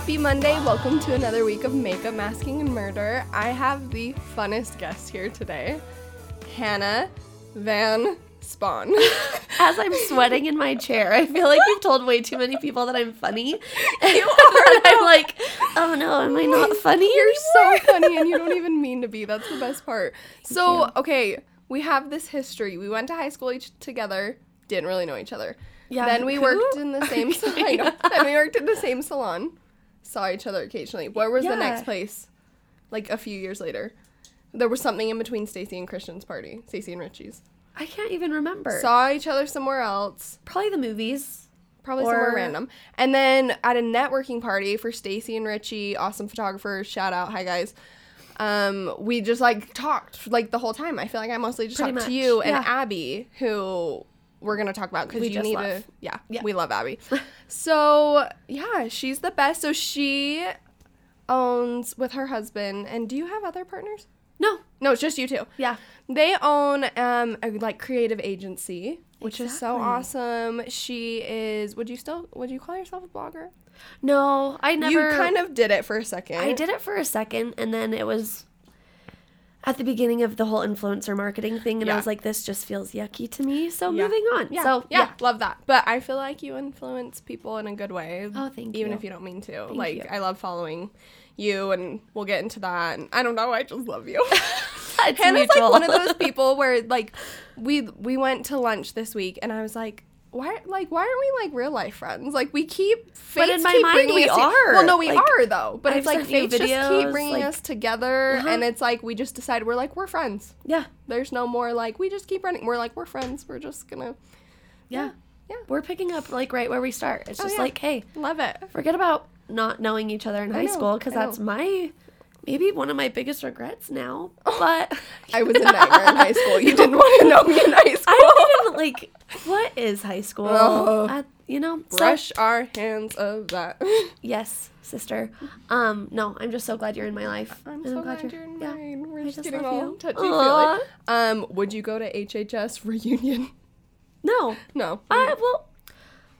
Happy Monday. Welcome to another week of Makeup, Masking, and Murder. I have the funnest guest here today Hannah Van Spohn. As I'm sweating in my chair, I feel like you've told way too many people that I'm funny. You and I'm like, oh no, am I not funny? You're anymore? so funny and you don't even mean to be. That's the best part. So, okay, we have this history. We went to high school each together, didn't really know each other. Yeah, Then we who? worked in the same I know. Then we worked in the same salon. Saw each other occasionally. Where was the next place? Like a few years later. There was something in between Stacy and Christian's party. Stacy and Richie's. I can't even remember. Saw each other somewhere else. Probably the movies. Probably somewhere random. And then at a networking party for Stacy and Richie, awesome photographers, shout out, hi guys. Um, we just like talked like the whole time. I feel like I mostly just Pretty talked to much, you and yeah. Abby, who we're gonna talk about because We you just need to. Yeah, Yeah. we love Abby. so yeah, she's the best. So she owns with her husband. And do you have other partners? No. No, it's just you two. Yeah. They own um a like creative agency, which is so awesome. She is would you still would you call yourself a blogger? No, I never. You kind of did it for a second. I did it for a second, and then it was at the beginning of the whole influencer marketing thing, and Yeah. I was like, this just feels yucky to me. So Yeah. moving on. Yeah. So yeah, love that. But I feel like you influence people in a good way. Oh, thank Even you. if you don't mean to. Thank like you. I love following you and we'll get into that. And I don't know, I just love you. It's Hannah's mutual. like one of those people where like we we went to lunch this week and I was like why like why aren't we like real life friends? Like we keep But in my keep mind, bringing we us to- are. Well, no, we Like, are though. But I've it's like fates just keep bringing like- us together, Uh-huh. and it's like we just decide we're like we're friends. yeah. There's no more like we just keep running. We're like we're friends. We're just gonna Yeah. yeah. We're picking up like right where we start. It's Oh, just yeah. like, hey, love it. forget about not knowing each other in I high know, school because that's my maybe one of my biggest regrets now. But I was a nightmare in high school. You didn't want to know me in high school. I don't even like what is high school? Oh. I- you know, so- brush our hands of that. yes, sister. Um, no, I'm just so glad you're in my life. I'm And so glad you're in yeah. mine. We're I just, just getting all you. touchy feely. Um, would you go to HHS reunion? No, No. I well,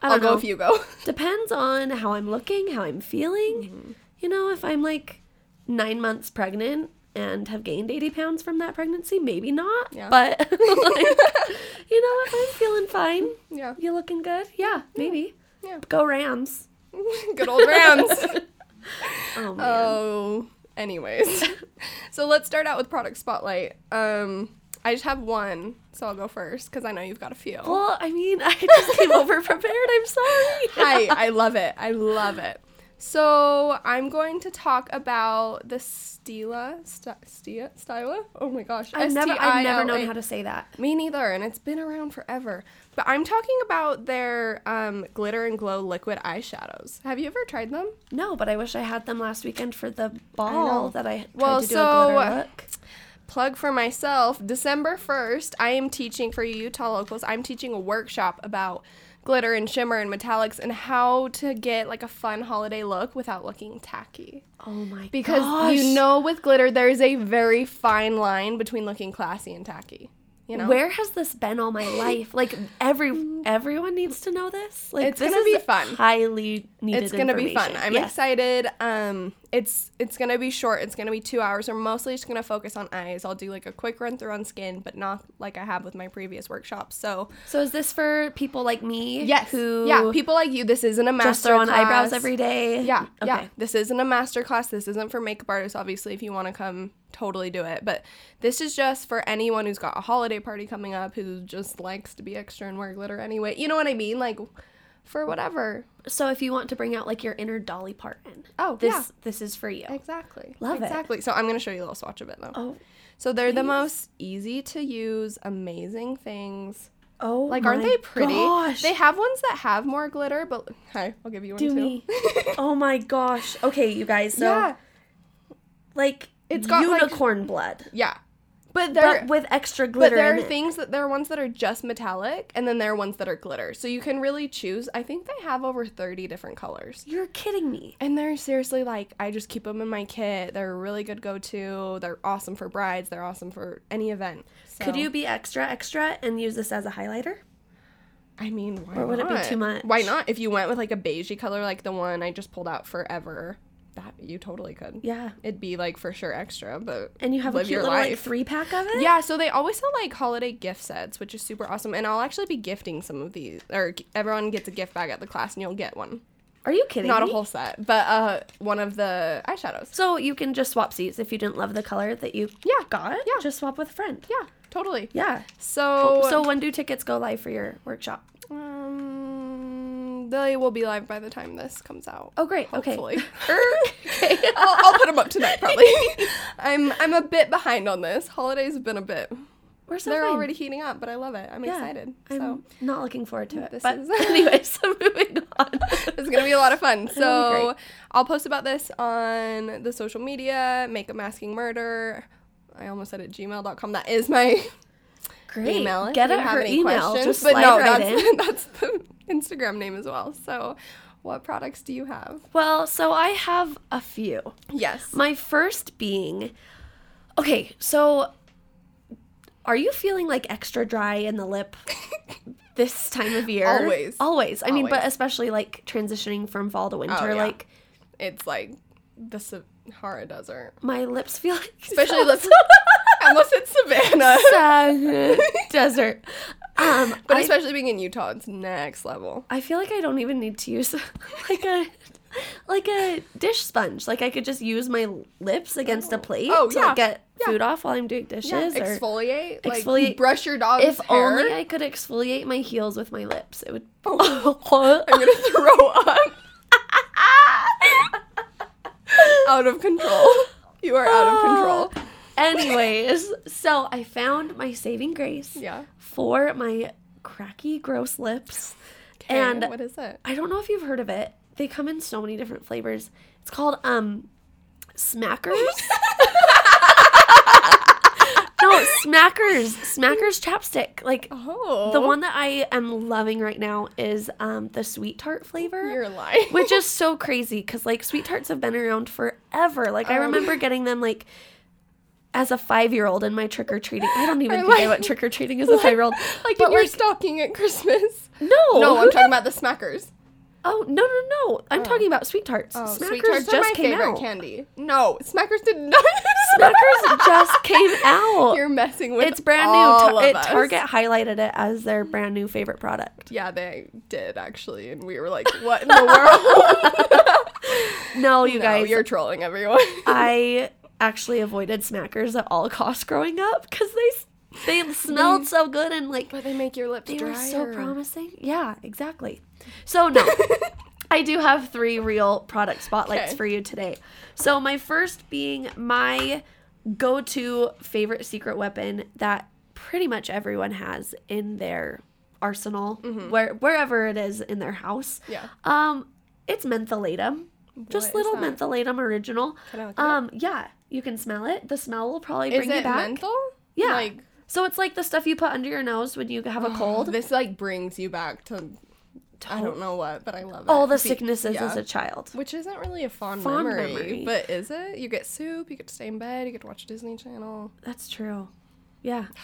I I'll don't go know. if you go. Depends on how I'm looking, how I'm feeling. Mm-hmm. You know, if I'm like nine months pregnant and have gained 80 pounds from that pregnancy, maybe not. Yeah. But, like, you know, if I'm feeling fine, yeah. you looking good? Yeah, maybe. Yeah. Go Rams. Good old Rams. Oh, man. oh. Anyways, so let's start out with product spotlight. Um, I just have one, so I'll go first because I know you've got a few. well, I mean, I just came over prepared. I'm sorry. Hi, I love it. I love it. So I'm going to talk about the Stila, St- Stia, Stila. Oh my gosh, I've never, I've never known how to say that. Me neither, and it's been around forever. But I'm talking about their um, glitter and glow liquid eyeshadows. Have you ever tried them? No, but I wish I had them last weekend for the ball that I tried Well, to do so- a glitter look. Plug for myself. December 1st, I am teaching for you Utah locals. I'm teaching a workshop about glitter and shimmer and metallics and how to get like a fun holiday look without looking tacky. Oh my god! Because gosh. you know with glitter there is a very fine line between looking classy and tacky. You know? Where has this been all my life? Like every everyone needs to know this. Like It's this gonna is be fun. Highly needed. it's gonna be fun. I'm Yes. excited. Um, it's it's gonna be short. It's gonna be two hours. We're mostly just gonna focus on eyes. I'll do like a quick run through on skin, but not like I have with my previous workshops. So So is this for people like me? yes, Who yeah, people like you. This isn't a master just throw on eyebrows every day? Yeah, yeah. This isn't a master class. This isn't for makeup artists. Obviously, if you want to come, totally do it. But this is just for anyone who's got a holiday party coming up who just likes to be extra and wear glitter anyway. You know what I mean? Like, for whatever. So if you want to bring out like your inner Dolly Parton, Oh, this yeah. this is for you. Exactly. Love it. exactly. So I'm gonna show you a little swatch of it though. Oh, So they're the most easy to use, amazing things. oh, Like, aren't they pretty? Gosh. They have ones that have more glitter, but hi, I'll give you one do too. me. oh my gosh. Okay, you guys. So yeah, like It's got, like- unicorn blood, yeah. But there, but with extra glitter. but there are things that there are ones that are just metallic, and then there are ones that are glitter. So you can really choose. I think they have over thirty different colors. You're kidding me. And they're seriously like, I just keep them in my kit. They're a really good go to. They're awesome for brides. They're awesome for any event. Could you be extra extra and use this as a highlighter? I mean, why Or would it be too much? Why not? If you went with like a beigey color, like the one I just pulled out forever, that you totally could. Yeah. It'd be like for sure extra, but And you have a cute little like three pack of it. Yeah, so they always sell like holiday gift sets, which is super awesome. And I'll actually be gifting some of these, or everyone gets a gift bag at the class, and you'll get one. Are you kidding? Not a whole set, but uh, one of the eyeshadows. So you can just swap seats if you didn't love the color that you Yeah, got. Yeah. Just swap with a friend. yeah, totally. Yeah. So, So when do tickets go live for your workshop? um, they will be live by the time this comes out. Oh, great. Okay. Hopefully. okay. I'll, I'll put them up tonight, probably. I'm I'm a bit behind on this. Holidays have been a bit. We're so They're fine. already heating up, but I love it. I'm Yeah, excited. I'm So not looking forward to it. This but is- anyway, so moving on. it's gonna be a lot of fun. So. I'll post about this on the social media. Makeup masking murder. I almost said at gmail.com. That is my Great. email. Get at her email. questions. Just but slide no, right that's in. that's the Instagram name as well. So, what products do you have? Well, so I have a few. Yes. My first being okay, so are you feeling like extra dry in the lip this time of year? Always. Always. I mean, but especially like transitioning from fall to winter, Oh, yeah. like it's like the Sahara Desert, my lips feel like especially lips. Unless it's Savannah. Sahara desert. Um, But I, especially being in Utah, it's next level. I feel like I don't even need to use like a like a dish sponge. Like I could just use my lips against a plate Oh, to yeah. like, get Yeah. food off while I'm doing dishes. Yeah, or exfoliate, like Exfoliate. brush your dog's if hair. only I could exfoliate my heels with my lips, it would. I'm gonna throw up. out of control. You are out of control. Anyways, so I found my saving grace Yeah. for my cracky, gross lips. Okay, And what is it? I don't know if you've heard of it. They come in so many different flavors. It's called um Smackers. no, Smackers. Smackers chapstick. Like Oh, the one that I am loving right now is um the sweet tart flavor. you're lying. which is so crazy because like sweet tarts have been around forever. Like I Um. remember getting them like as a five year old in my trick or treating. I don't even think I went trick or treating as a five year old. like but in your like stocking at Christmas. no, No, I'm talking about the Smackers. Oh no no no! I'm oh. talking about sweet tarts. Oh, Smackers sweet tarts just are my came favorite out. candy. No, Smackers did not. Smackers just came out. You're messing with. it's brand new. all Ta- of it. Target highlighted it as their brand new favorite product. Yeah, they did actually, and we were like, "What in the world?" No, you no, guys, you're trolling everyone. I actually avoided Smackers at all costs growing up because they they smelled so good and like but they make your lips They drier. were so promising. Yeah, exactly. So no, I do have three real product spotlights Okay. for you today. So my first being my go-to favorite secret weapon that pretty much everyone has in their arsenal, where wherever it is in their house. Yeah. Um, it's mentholatum. Just What is little mentholatum original. Can I look at it? Um, yeah, you can smell it. The smell will probably Is bring you it back. menthol? Yeah. Like So it's like the stuff you put under your nose when you have a cold. this, like brings you back to. I don't know what, but I love it. all the Be- sicknesses yeah. as a child. Which isn't really a fond, Fond memory, memory. but is it? You get soup, you get to stay in bed, you get to watch Disney Channel. That's true. Yeah.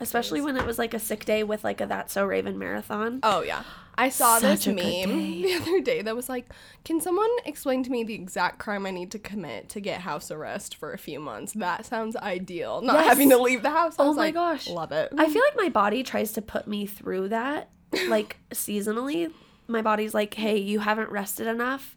Especially days. when it was like a sick day with like a That's So Raven marathon. Oh yeah. I saw Such this meme the other day that was like, "Can someone explain to me the exact crime I need to commit to get house arrest for a few months? That sounds ideal. Not Yes. having to leave the house." I Oh was my like, gosh. love it. I feel like my body tries to put me through that like seasonally. My body's like, hey, you haven't rested enough.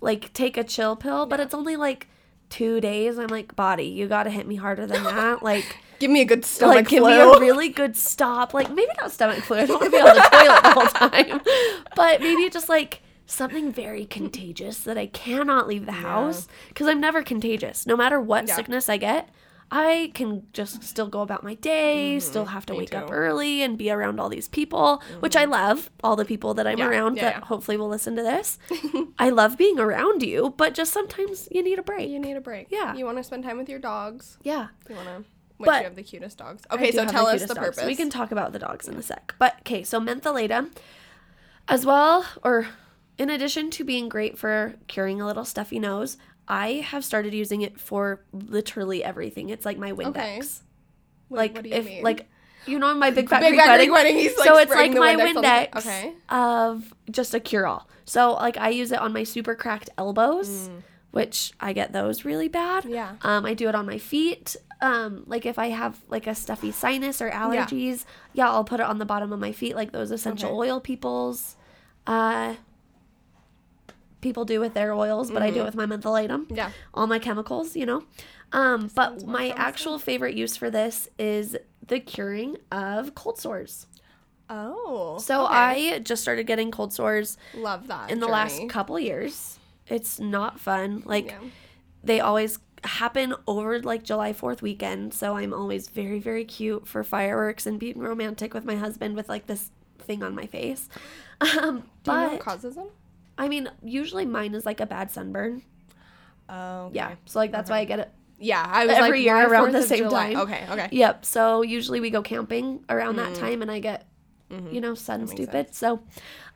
Like, take a chill pill, but it's only like two days. I'm like, body, you gotta hit me harder than that. Like, give me a good stomach like give flu. me a really good stop. Like maybe not stomach flu. I don't want to be on the toilet the whole time. But maybe just like something very contagious that I cannot leave the house because I'm never contagious. No matter what Yeah. sickness I get, I can just still go about my day, still have to Mm-hmm. me wake up too. Mm-hmm. early and be around all these people, which I love. All the people that I'm Yeah, around yeah, that yeah. hopefully will listen to this. I love being around you, but just sometimes you need a break. you need a break. Yeah. You want to spend time with your dogs. yeah. You want to. Which But- you have the cutest dogs. Okay, so tell us the dogs. purpose. We can talk about the dogs in a sec. But okay, so mentholatum, as well, or in addition to being great for curing a little stuffy nose, I have started using it for literally everything. It's like my Windex. Okay. What- Like what do you if mean? like You know, my big fat Big Greek Fat wedding. Wedding, he's, like, so it's like the my Windex Windex okay. of just a cure all. So like I use it on my super cracked elbows, which I get those really bad. Mm. Yeah. Um, I do it on my feet. Um, like if I have like a stuffy sinus or allergies, yeah, I'll put it on the bottom of my feet, like those essential Okay. oil people's. Uh, people do with their oils, but I do it with my mentholatum Mm-hmm. Yeah. all my chemicals, you know. Um, but Sounds my promising. actual favorite use for this is the curing of cold sores. Oh. So okay. I just started getting cold sores love that in the journey. last couple years. It's not fun. Like Yeah. they always happen over like July 4th weekend, so I'm always very very cute for fireworks and being romantic with my husband with like this thing on my face. Um, Do you know what causes them? I mean, usually mine is like a bad sunburn. Oh. Yeah. So like that's why I get it Yeah. I was Every like year around the same July? time. Okay. Okay. Yep. So usually we go camping around that Mm. time and I get Mm-hmm. you know, sun stupid. So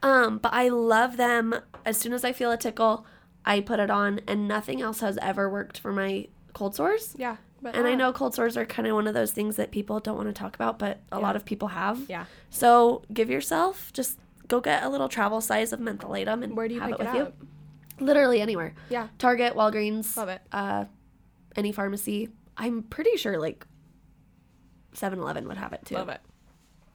um but I love them as soon as I feel a tickle, I put it on and nothing else has ever worked for my cold sores. Yeah. But And I know cold sores are kind of one of those things that people don't want to talk about, but a Yeah. lot of people have. Yeah. So give yourself just go get a little travel size of mentholatum and Where do you have pick it it, with up? you. Literally anywhere. Yeah. Target, Walgreens, Love it. uh, any pharmacy. I'm pretty sure like 7-Eleven would have it too. Love it.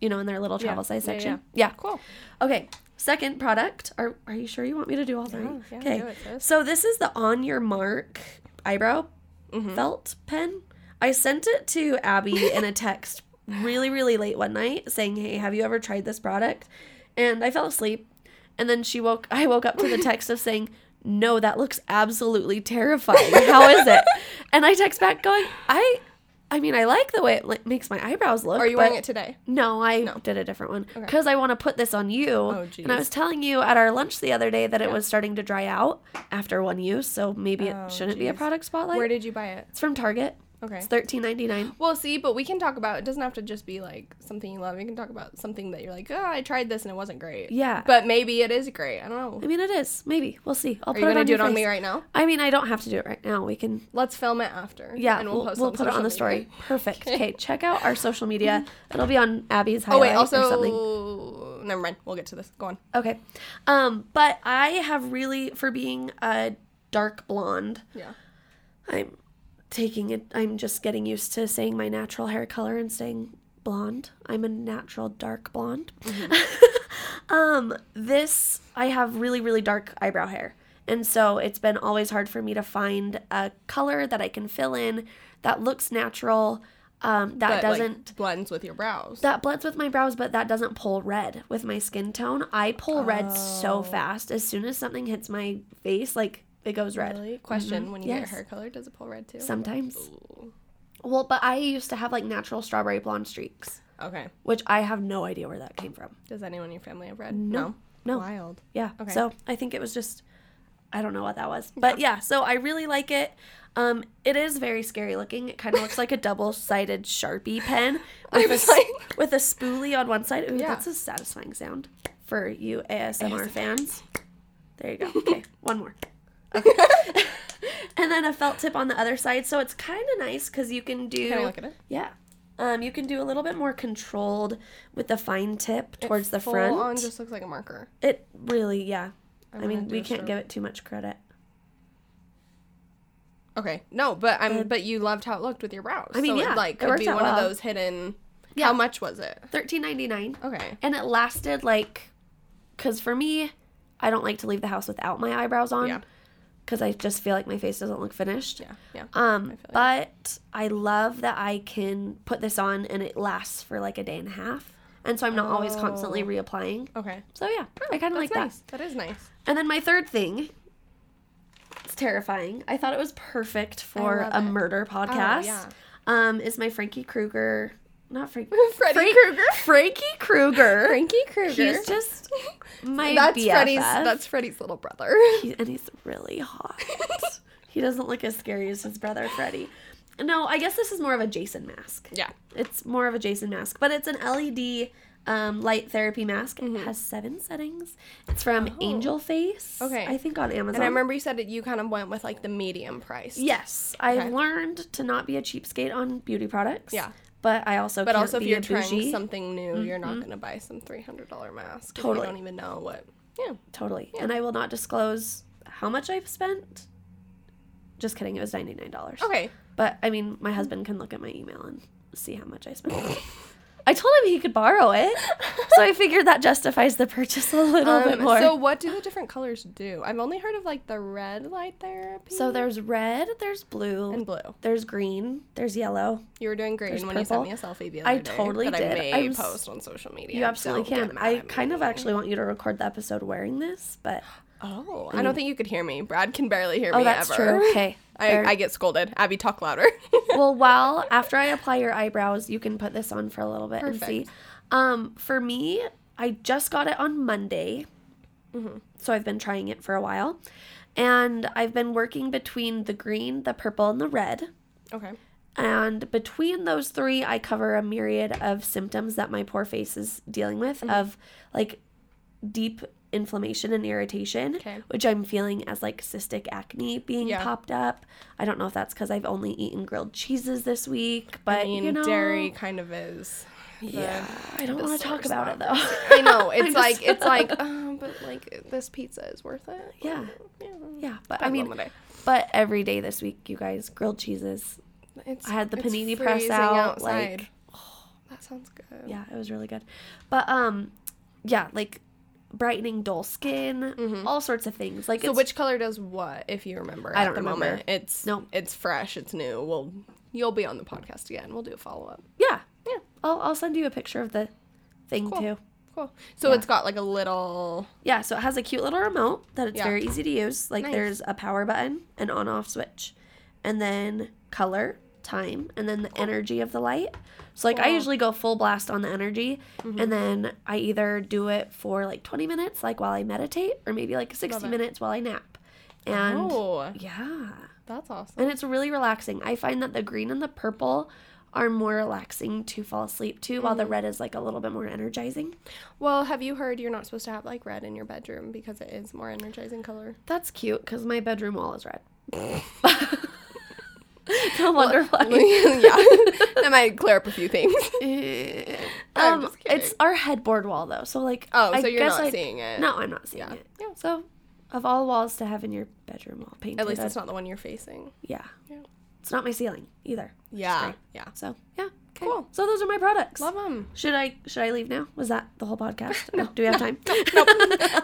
You know, in their little Yeah. travel size Yeah, section. Yeah. Cool. Okay. Second product. Are Are you sure you want me to do all three? Yeah, okay. So this is the On Your Mark eyebrow Mhm. felt pen. I sent it to Abby in a text really, really late one night saying, Hey, have you ever tried this product? And I fell asleep. And then she woke I woke up to the text of saying, No, that looks absolutely terrifying. How is it? And I text back going, I I mean, I like the way it like, makes my eyebrows look. Are you wearing it today? No, I No. did a different one Okay. because I want to put this on you. Oh, and I was telling you at our lunch the other day that it was starting to dry out after one use, so maybe Oh, it shouldn't be a product spotlight. Where did you buy it? it's from Target. Okay. It's thirteen ninety nine. Well, see, but we can talk about. It doesn't have to just be like something you love. You can talk about something that you're like, oh, I tried this and it wasn't great. Yeah. But maybe it is great. I don't know. I mean, it is. Maybe we'll see. I'll Are put you it gonna on do it on face. me right now? I mean, I don't have to do it right now. We can. Let's film it after. Yeah, and we'll, we'll, on put it on the story. media. Perfect. Okay, check out our social media. It'll be on Abby's highlight. Oh wait, also, never mind. We'll get to this. Go on. Okay. Um, but I have really for being a dark blonde. Yeah. I'm taking it. I'm just getting used to saying my natural hair color and saying blonde. I'm a natural dark blonde. um, this I have really really dark eyebrow hair, and so it's been always hard for me to find a color that I can fill in that looks natural. Um, that But, doesn't blends with your brows. that blends with my brows, but that doesn't pull red with my skin tone. I pull red so Oh. fast. As soon as something hits my face, like it goes red. Really? Question: When you get Yes. your hair colored, does it pull red too? Sometimes. Ooh. Well, but I used to have like natural strawberry blonde streaks, Okay. which I have no idea where that came from. Does anyone in your family have red? No. No. Wild. Yeah. Okay. So I think it was just I don't know what that was. But yeah, so I really like it. Um it is very scary looking. It kind of looks like a double-sided Sharpie pen with a, like- with a spoolie on one side. Ooh, Yeah. that's a satisfying sound for you ASMR fans. There you go. Okay, one more. Okay. and then a felt tip on the other side. So it's kind of nice cuz you can do Can I look at it? Yeah. Um, you can do a little bit more controlled with the fine tip towards the Full front. on just looks like a marker. It really, yeah. I I'm mean, we can't stroke. give it too much credit. Okay. No, but I'm. Uh, but you loved how it looked with your brows. I mean, so yeah, It, like could be one of those hidden. Yeah. How much was it? Thirteen ninety nine, Okay. and it lasted like, cause for me, I don't like to leave the house without my eyebrows on, Yeah. Cause I just feel like my face doesn't look finished. Yeah. Yeah. Um, I feel but I love that I can put this on and it lasts for like a day and a half, and so I'm not always constantly Oh. reapplying. Okay. So yeah, I kind of like that. That is nice. And then my third thing, it's terrifying. I thought it was perfect for a it. murder podcast. Oh, yeah. Um, is my Frankie Krueger, not Frank, Freddy Frank- Krueger. Frankie Krueger. Frankie Krueger. He's just my that's BFF. Freddy's. That's Freddy's little brother. He- and he's really hot. he doesn't look as scary as his brother Freddy. No, I guess this is more of a Jason mask. yeah. It's more of a Jason mask, but it's an LED um, light therapy mask. It has seven settings. It's from Mm-hmm. Oh. Angel Face. Okay. I think on Amazon. And I remember you said that you kind of went with like the medium price. Yes, I've learned to not be a cheapskate on beauty products. Yeah. But I also But also, if you're trying bougie. Mm-hmm. something new, you're not gonna buy some three hundred dollar mask. Totally. You don't even know what. Yeah. Totally. And I will not disclose how much I've spent. Just kidding. It was ninety nine dollars. Okay. But I mean, my husband can look at my email and see how much I spent. I told him he could borrow it, so I figured that justifies the purchase a little bit Um, more. so what do the different colors do? I've only heard of like the red light therapy. So there's red, there's blue, and blue. there's green, there's yellow. You were doing green when you sent me a selfie the other I day. totally that did. I may I'm post on social media. You absolutely can. I kind of actually want you to record the episode wearing this, but Oh, I don't think you could hear me. Brad can barely hear me oh, that's ever. true. Okay. I. I get scolded. Abby, talk louder. well, while after I apply your eyebrows, you can put this on for a little bit and see. Perfect. Um, for me, I just got it on Monday, Mm-hmm. so I've been trying it for a while, and I've been working between the green, the purple, and the red. okay. And between those three, I cover a myriad of symptoms that my poor face is dealing with Mm-hmm. of like deep inflammation and irritation, Okay. which I'm feeling as like cystic acne being Yeah. popped up. I don't know if that's because I've only eaten grilled cheeses this week, but I mean, you know, dairy kind of is. Yeah, I don't want to talk about it though. I know. It's like it's like, um, but like this pizza is worth it. Yeah. Yeah. yeah, but I Depends mean, on the day. but every day this week, you guys, grilled cheeses. It's, I had the panini press out, outside. like- that sounds good. Yeah, it was really good. But um, yeah, like brightening dull skin, all sorts of things. Like Mm-hmm. So which color does what, if you remember? I at don't the remember. Moment? It's Nope. It's fresh. It's new. We'll you'll be on the podcast again. We'll do a follow up. yeah, Yeah. I'll I'll send you a picture of the thing Cool. too. Cool. So Yeah. it's got like a little. Yeah, so it has a cute little remote that it's Yeah. very easy to use. Like Nice. there's a power button, an on off switch, and then color, time, and then the energy of the light. So like I usually go full blast on the energy Mm-hmm. and then I either do it for like 20 minutes like while I meditate or maybe like 60 minutes while I nap. And oh, yeah. that's awesome. And it's really relaxing. I find that the green and the purple are more relaxing to fall asleep to while the Mm-hmm. red is like a little bit more energizing. Well, have you heard you're not supposed to have like red in your bedroom because it is more energizing color? That's cute because my bedroom wall is red. no wonder why. yeah, that might clear up a few things. I'm um, it's our headboard wall though, so like. Oh, I so you're not I- seeing it. No, I'm not seeing Yeah. it. Yeah. So, of all walls to have in your bedroom wall painted, At least I'd- it's not the one you're facing. Yeah. Yeah. It's not my ceiling either. Yeah, yeah. So yeah. Okay. Cool. So those are my products. Love them. Should I should I leave now? Was that the whole podcast? no. Do we have time? nope.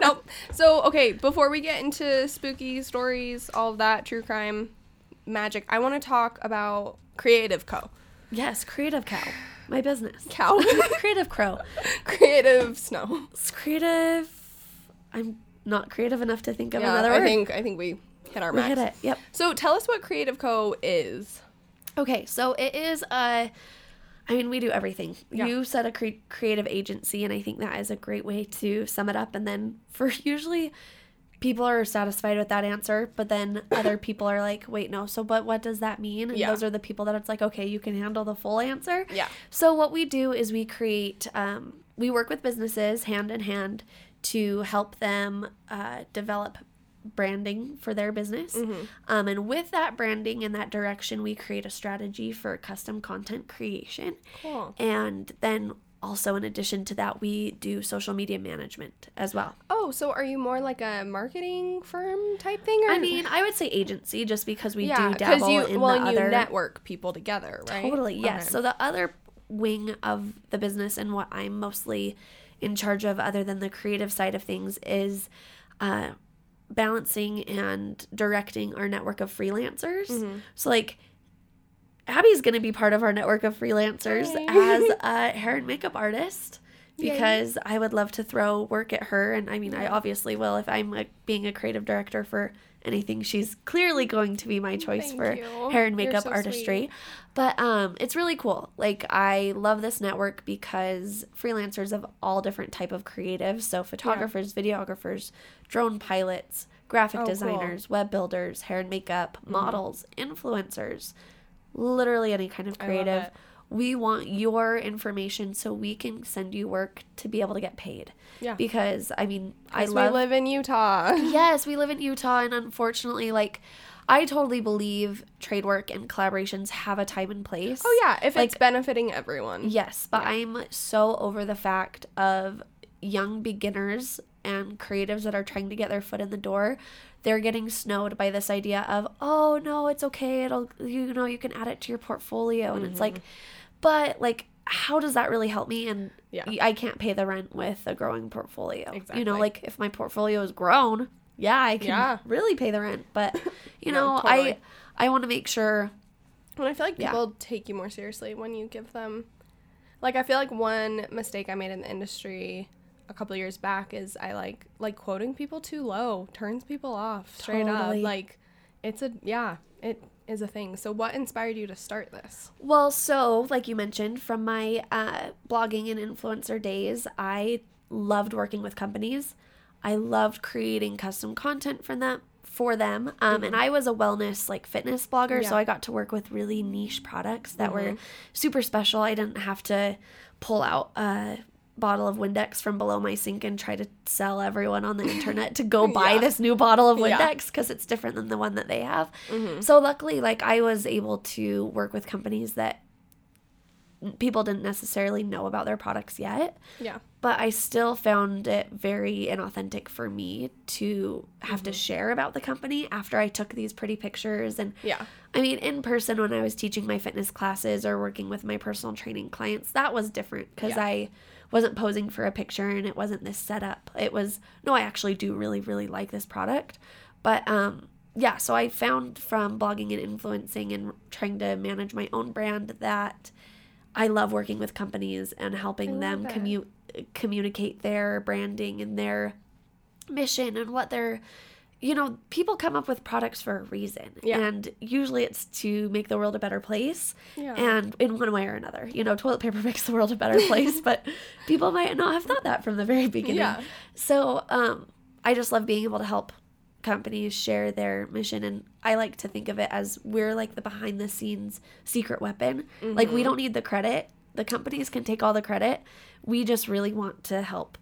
nope. So, okay, before we get into spooky stories, all of that, true crime, magic, I want to talk about Creative Co. Yes, Creative Cow, my business. Cow. creative Crow. Creative Snow. It's creative. I'm not creative enough to think of Yeah, another I word. think I think we hit our we max. hit it. Yep. So, tell us what Creative Co is. Okay, so it is a. I mean, we do everything. Yeah. You said a cre- creative agency, and I think that is a great way to sum it up. And then for usually, people are satisfied with that answer, but then other people are like, "Wait, no. So, but what does that mean?" And Yeah. those are the people that it's like, "Okay, you can handle the full answer." Yeah. So what we do is we create, um, we work with businesses hand in hand to help them uh, develop branding for their business. Um, and with that branding and that direction, we create a strategy for custom content creation. Cool. And then also, in addition to that, we do social media management as well. Oh, so are you more like a marketing firm type thing? Or I mean, I would say agency just because we yeah, do dabble you in well, the and you other network people together, right? Totally, yes. Okay. So the other wing of the business and what I'm mostly in charge of, other than the creative side of things, is uh, balancing and directing our network of freelancers. Mm-hmm. So like. Abby's going to be part of our network of freelancers Hi. as a hair and makeup artist Yay. because I would love to throw work at her. And I mean, I obviously will if I'm like being a creative director for anything. She's clearly going to be my choice Thank for you. hair and makeup so artistry. sweet. But um, it's really cool. Like I love this network because freelancers of all different type of creatives, so photographers, videographers, drone pilots, graphic Oh, cool. designers, web builders, hair and makeup, models, influencers, literally any kind of creative. We want your information so we can send you work to be able to get paid. Yeah. Because I mean, I love we live in Utah. yes, we live in Utah, and unfortunately, like, I totally believe trade work and collaborations have a time and place. Oh yeah, if it's benefiting everyone. Yes, but Yeah. I'm so over the fact of young beginners and creatives that are trying to get their foot in the door. They're getting snowed by this idea of, oh no, it's okay. It'll, you know, you can add it to your portfolio. And it's like, mm-hmm. but like, how does that really help me? And Yeah. I can't pay the rent with a growing portfolio. Exactly. You know, like if my portfolio is grown, yeah, I can Yeah. really pay the rent. But, you No, know, totally. I, I want to make sure And I feel like Yeah. people take you more seriously when you give them. Like I feel like one mistake I made in the industry a couple of years back is I like like quoting people too low turns people off straight Totally. up. Like it's a yeah it is a thing. So what inspired you to start this? Well, so like you mentioned, from my uh, blogging and influencer days, I loved working with companies. I loved creating custom content for them for them. Um, and I was a wellness like fitness blogger, so I got to work with really niche products that were super special. I didn't have to pull out a bottle of Windex from below my sink and try to sell everyone on the internet to go buy Yeah. this new bottle of Windex because it's different than the one that they have. Mm-hmm. So luckily, like I was able to work with companies that people didn't necessarily know about their products yet, Yeah. but I still found it very inauthentic for me to have to mm-hmm. share about the company after I took these pretty pictures and Yeah. I mean, in person when I was teaching my fitness classes or working with my personal training clients, that was different because Yeah. I wasn't posing for a picture and it wasn't this setup. It was no, I actually do really really like this product, but um, yeah. So I found from blogging and influencing and trying to manage my own brand that I love working with companies and helping them commu- communicate their branding and their mission and what they're you know people come up with products for a reason Yeah. and usually it's to make the world a better place Yeah. and in one way or another you know toilet paper makes the world a better place but people might not have thought that from the very beginning Yeah. so um i just love being able to help companies share their mission and i like to think of it as we're like the behind the scenes secret weapon like Mm-hmm. we don't need the credit the companies can take all the credit we just really want to help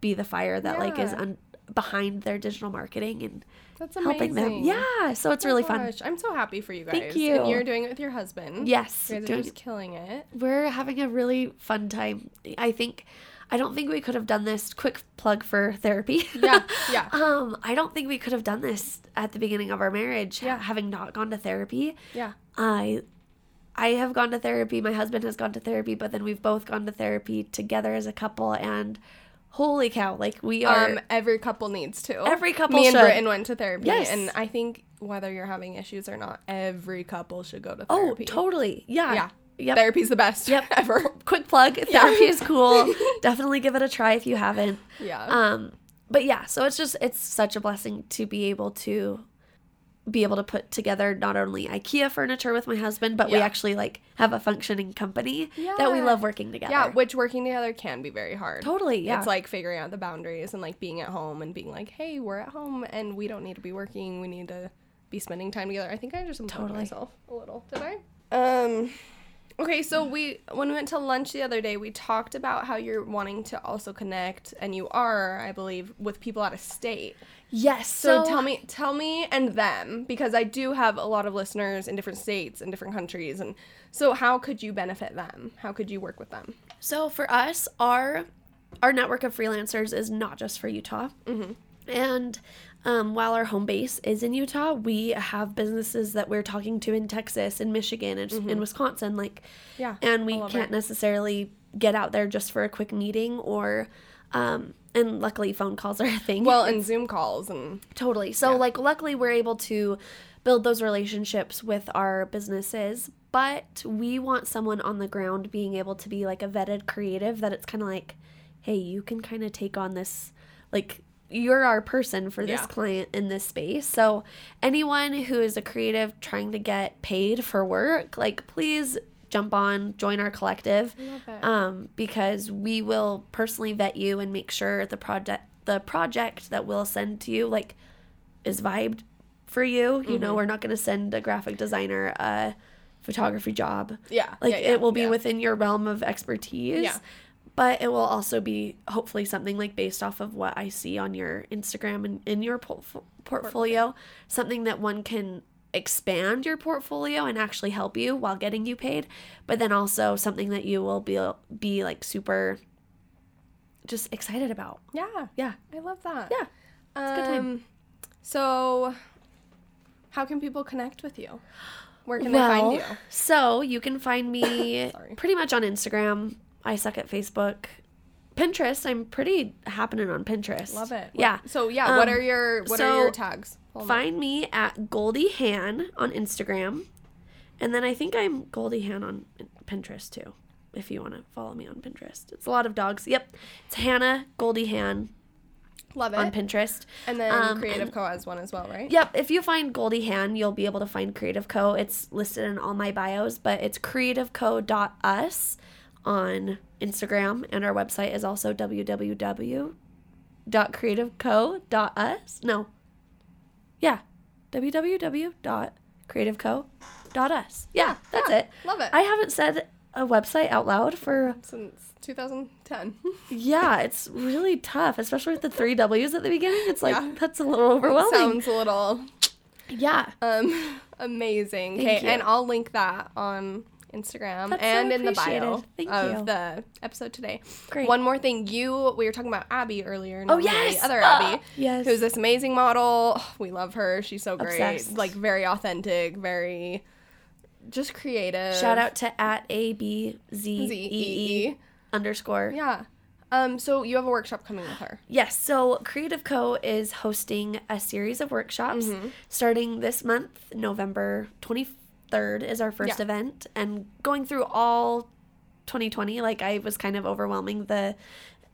be the fire that like is un- behind their digital marketing and That's amazing. helping them yeah so it's Oh really fun I'm so happy for you guys. Thank And you. you're doing it with your husband. yes You guys are just killing it. we're having a really fun time i think i don't think we could have done this quick plug for therapy Yeah. Yeah. um i don't think we could have done this at the beginning of our marriage Yeah. having not gone to therapy Yeah. i i have gone to therapy my husband has gone to therapy but then we've both gone to therapy together as a couple and holy cow like we are Um, every couple needs to. Every couple Me and should. Britton went to therapy, Yes. and I think whether you're having issues or not, every couple should go to oh therapy. totally yeah Yeah. yep Therapy's the best Yep. ever. quick plug therapy is cool definitely give it a try if you haven't Yeah. um but yeah so it's just it's such a blessing to be able to be able to put together not only ikea furniture with my husband but we actually like have a functioning company that we love working together yeah, which working together can be very hard. totally yeah It's like figuring out the boundaries and like being at home and being like, hey, we're at home and we don't need to be working. We need to be spending time together. I think I just unplugged Totally. myself a little. Did I? Um. Okay, so we when we went to lunch the other day, we talked about how you're wanting to also connect, and you are, I believe, with people out of state. Yes So, tell me, tell me, and them, because I do have a lot of listeners in different states and different countries, and so how could you benefit them? How could you work with them? So for us, our our network of freelancers is not just for Utah, Mm-hmm. and um, while our home base is in Utah, we have businesses that we're talking to in Texas, in Michigan, and in Wisconsin, like, Mm-hmm. Yeah, and we can't necessarily get out there just for a quick meeting or. Um, and luckily, phone calls are a thing. Well, and Zoom calls and Totally. So Yeah. like luckily we're able to build those relationships with our businesses, but we want someone on the ground being able to be like a vetted creative that it's kind of like, hey, you can kind of take on this like you're our person for this Yeah. client in this space. So anyone who is a creative trying to get paid for work, like please jump on, join our collective um, because we will personally vet you and make sure the project the project that we'll send to you like is vibed for you. You Mm-hmm. know, we're not going to send a graphic designer a photography job. yeah, Like yeah, yeah, it will be yeah. within your realm of expertise. Yeah. but it will also be hopefully something like based off of what I see on your Instagram and in your portf- portfolio, something that one can expand your portfolio and actually help you while getting you paid, but then also something that you will be be like super just excited about. Yeah. Yeah. I love that. Yeah. Um, good time. So, how can people connect with you? Where can they find you? So you can find me pretty much on Instagram. I suck at Facebook. Pinterest, I'm pretty happening on Pinterest. Love it. Yeah. So yeah, what Um, are your what so are your tags? Hold on. Find me at Goldie Han on Instagram. And then I think I'm Goldie Han on Pinterest too. If you want to follow me on Pinterest. It's a lot of dogs. Yep. It's Hannah Goldie Han Love it. on Pinterest. and then um, Creative and- Co has one as well, right? Yep, if you find Goldie Han, you'll be able to find Creative Co. It's listed in all my bios, but it's creativeco.us on Instagram, and our website is also www.creativeco.us. No. Yeah. www.creativeco.us. Yeah, that's yeah. it. Love it. I haven't said a website out loud for Since 2010. yeah, it's really tough, especially with the three W's at the beginning. It's like Yeah. that's a little overwhelming. Sounds a little yeah. um amazing. Okay, and I'll link that on Instagram That's so and in the bio. Thank of you. the episode today. Great. One more thing, you we were talking about Abby earlier. Oh not the yes, other Ah, Abby. yes. Who's this amazing model? We love her. She's so great. Obsessed. Like very authentic, very just creative. Shout out to at a b z e E underscore. Yeah. Um. So you have a workshop coming with her. Yes, so Creative Co is hosting a series of workshops Mm-hmm. starting this month, November 23rd is our first Yeah. event and going through all 2020 like I was kind of overwhelming the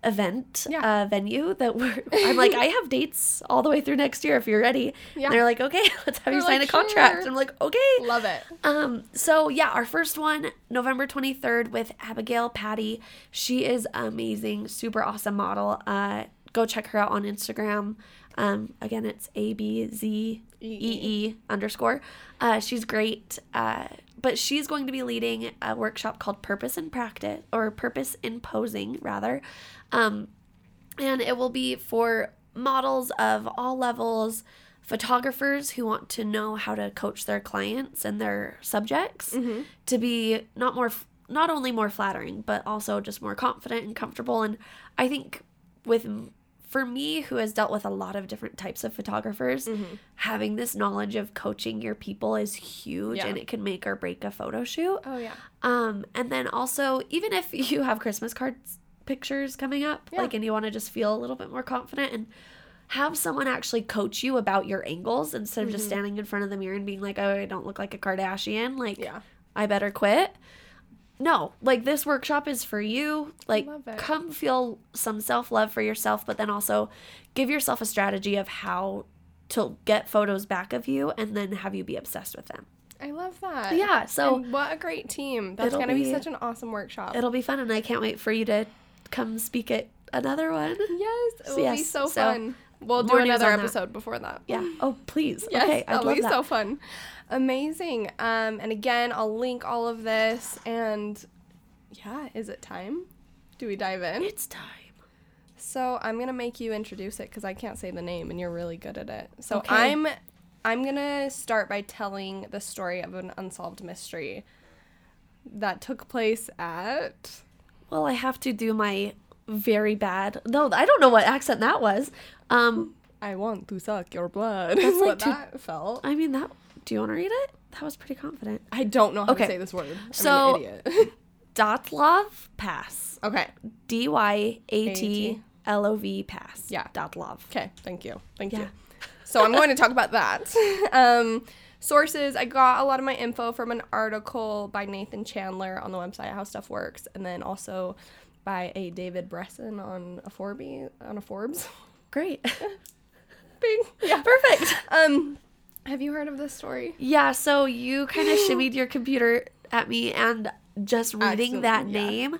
event Yeah. uh, venue that we're I'm like I have dates all the way through next year if you're ready. Yeah. And they're like, "Okay, let's have you They're sign like, a contract." "Sure." I'm like, "Okay." Love it. Um, so yeah, our first one, November 23rd with Abigail Patty. She is amazing, super awesome model. Uh, go check her out on Instagram. Um, again, it's A B Z E E underscore. Uh, she's great. Uh, but she's going to be leading a workshop called Purpose in Practice or Purpose in Posing, rather. Um, and it will be for models of all levels, photographers who want to know how to coach their clients and their subjects to be not more not only more flattering but also just more confident and comfortable and I think with for me who has dealt with a lot of different types of photographers having this knowledge of coaching your people is huge Yeah. and it can make or break a photo shoot Oh yeah. um, and then also, even if you have Christmas cards pictures coming up, Yeah. like, and you want to just feel a little bit more confident and have someone actually coach you about your angles instead of just Mm-hmm. standing in front of the mirror and being like, oh, I don't look like a Kardashian. Like, Yeah. I better quit. No, like, this workshop is for you. Like, come feel some self love for yourself, but then also give yourself a strategy of how to get photos back of you and then have you be obsessed with them. I love that. Yeah, so- And what a great team. That's gonna be, be- such an awesome workshop. It'll be fun, and I can't wait for you to come speak at another one. yes, it will be Yes, so, so fun. We'll do more another on that. episode before that. Yeah. Oh, please. Yes, okay, I'd that'll love be that. so fun. Amazing. Um, and again, I'll link all of this. And yeah, is it time? Do we dive in? It's time. So I'm gonna make you introduce it because I can't say the name, and you're really good at it. So Okay. I'm, I'm gonna start by telling the story of an unsolved mystery that took place at. Well, I have to do my very bad. No, I don't know what accent that was. Um, I want to suck your blood. That's like what to- that felt. I mean that. Do you want to read it? That was pretty confident. I don't know how Okay. to say this word. I'm So- an idiot. Dotlov Pass. okay. D Y A T L O V Pass. Yeah. Dotlov. Okay. Thank you. Thank Yeah. you. So I'm going to talk about that. Um, sources I got a lot of my info from an article by Nathan Chandler on the website How Stuff Works, and then also by a David Bressan on a Forbes on a Forbes. Great. Bing. Yeah. Perfect. Um, have you heard of this story? Yeah, so you kind of shimmied your computer at me, and just reading that yeah. name,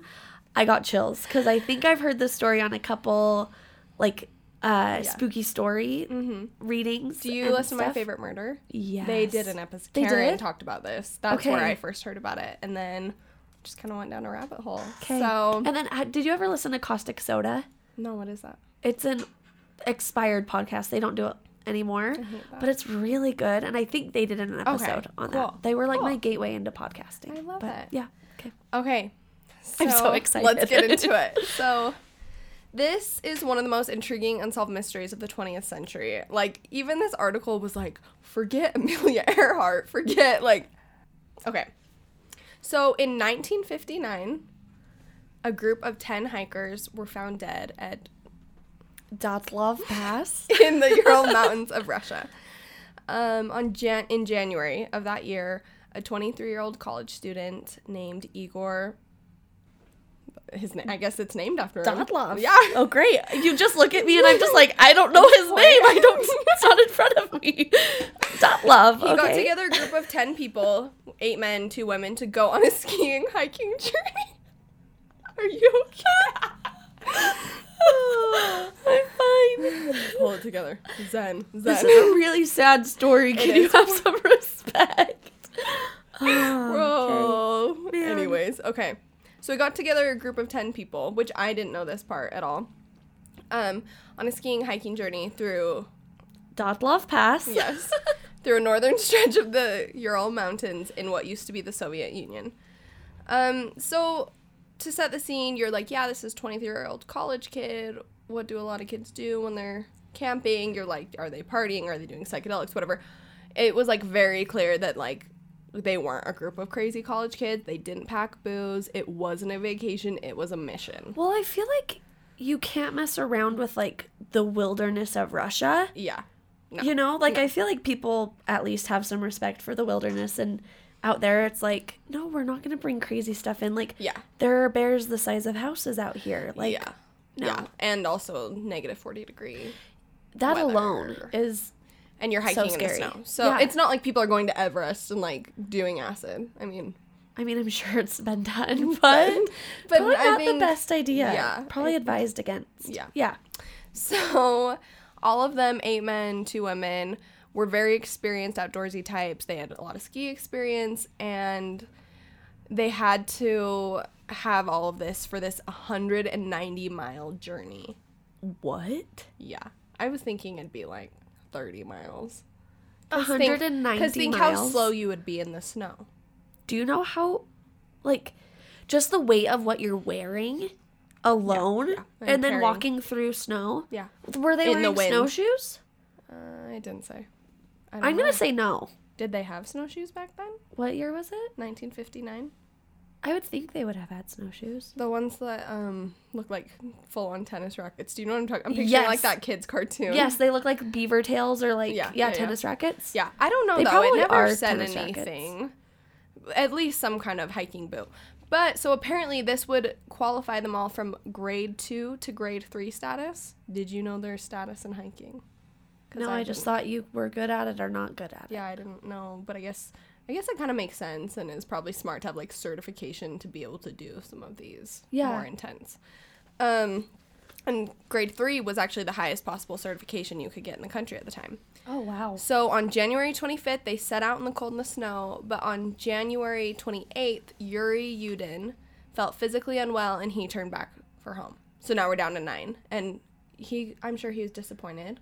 I got chills because I think I've heard this story on a couple, like, uh, spooky story readings. Mm-hmm. Do you listen to my favorite murder? Yeah, They did an episode. They Karen did? talked about this. That's where I first heard about it, and then just kind of went down a rabbit hole. Okay. So And then, did you ever listen to Caustic Soda? no, what is that? It's an expired podcast. They don't do it anymore, but it's really good. And I think they did an episode on cool, that. They were like my gateway into podcasting. I love but, it. Yeah. Okay. Okay. I'm so excited. Let's get into it. So, this is one of the most intriguing unsolved mysteries of the 20th century. Like, even this article was like, forget Amelia Earhart, forget, like, okay. So, in 1959, a group of 10 hikers were found dead at Dyatlov Pass. in the Ural Mountains of Russia. Um, on Jan- in January of that year, a 23-year-old college student named Igor. His name, I guess it's named after him. Dyatlov. Yeah. Oh, great. You just look at me and I'm just like, I don't know his name. I don't, it's not in front of me. Dyatlov. He Okay. got together a group of 10 people, eight men, two women, to go on a skiing hiking journey. Are you okay? I'm fine. Pull it together. Zen. Zen. This is a really sad story. Can you have some respect? Oh, Bro. Man. Anyways, okay. So we got together a group of 10 people, which I didn't know this part at all, um, on a skiing hiking journey through, Dyatlov Pass. yes, through a northern stretch of the Ural Mountains in what used to be the Soviet Union. Um, so to set the scene, you're like, yeah, this is 23 year old college kid. What do a lot of kids do when they're camping? You're like, are they partying? Are they doing psychedelics? Whatever. It was like very clear that like they weren't a group of crazy college kids. They didn't pack booze. It wasn't a vacation. It was a mission. Well, I feel like you can't mess around with like the wilderness of Russia. Yeah. No. You know, like I feel like people at least have some respect for the wilderness and out there it's like, no, we're not going to bring crazy stuff in. Like Yeah. there are bears the size of houses out here. Like yeah. no. Yeah. And also negative 40 degree. that Weather. alone is And you're So hiking in the snow. So Yeah. it's not like people are going to Everest and like doing acid. I mean, I mean, I'm sure it's been done, but but probably I not think the best idea. yeah, Probably advised against. Yeah. Yeah. So, all of them, eight men, two women, were very experienced outdoorsy types. They had a lot of ski experience and they had to have all of this for this 190 mile journey. What? Yeah. I was thinking it'd be like 30 miles. think- 190 Because think how slow you would be in the snow. Do you know how, like, just the weight of what you're wearing alone yeah. and, And then carrying. walking through snow? Yeah. Were they In wearing wind. snowshoes? Uh, I didn't say. I'm know. to say no. Did they have snowshoes back then? What year was it? 1959? I would think they would have had snowshoes. The ones that um look like full on tennis rackets. Do you know what I'm talking? I'm picturing Yes. like that kids cartoon. Yes, they look like beaver tails or like, Yeah, yeah, yeah, yeah. tennis rackets. Yeah, I don't know They though. It probably never are said tennis rackets. anything. At least some kind of hiking boot. But so apparently this would qualify them all from grade two to grade three status. Did you know their status in hiking? No, I just thought you were good at it or not good at it. Yeah, I didn't know, but I guess I guess it kind of makes sense and is probably smart to have like certification to be able to do some of these Yeah. more intense. Um, and grade three was actually the highest possible certification you could get in the country at the time. Oh, wow. So on January 25th, they set out in the cold and the snow, but on January 28th, Yuri Yudin felt physically unwell and he turned back for home. So now we're down to nine, and he, I'm sure he was disappointed.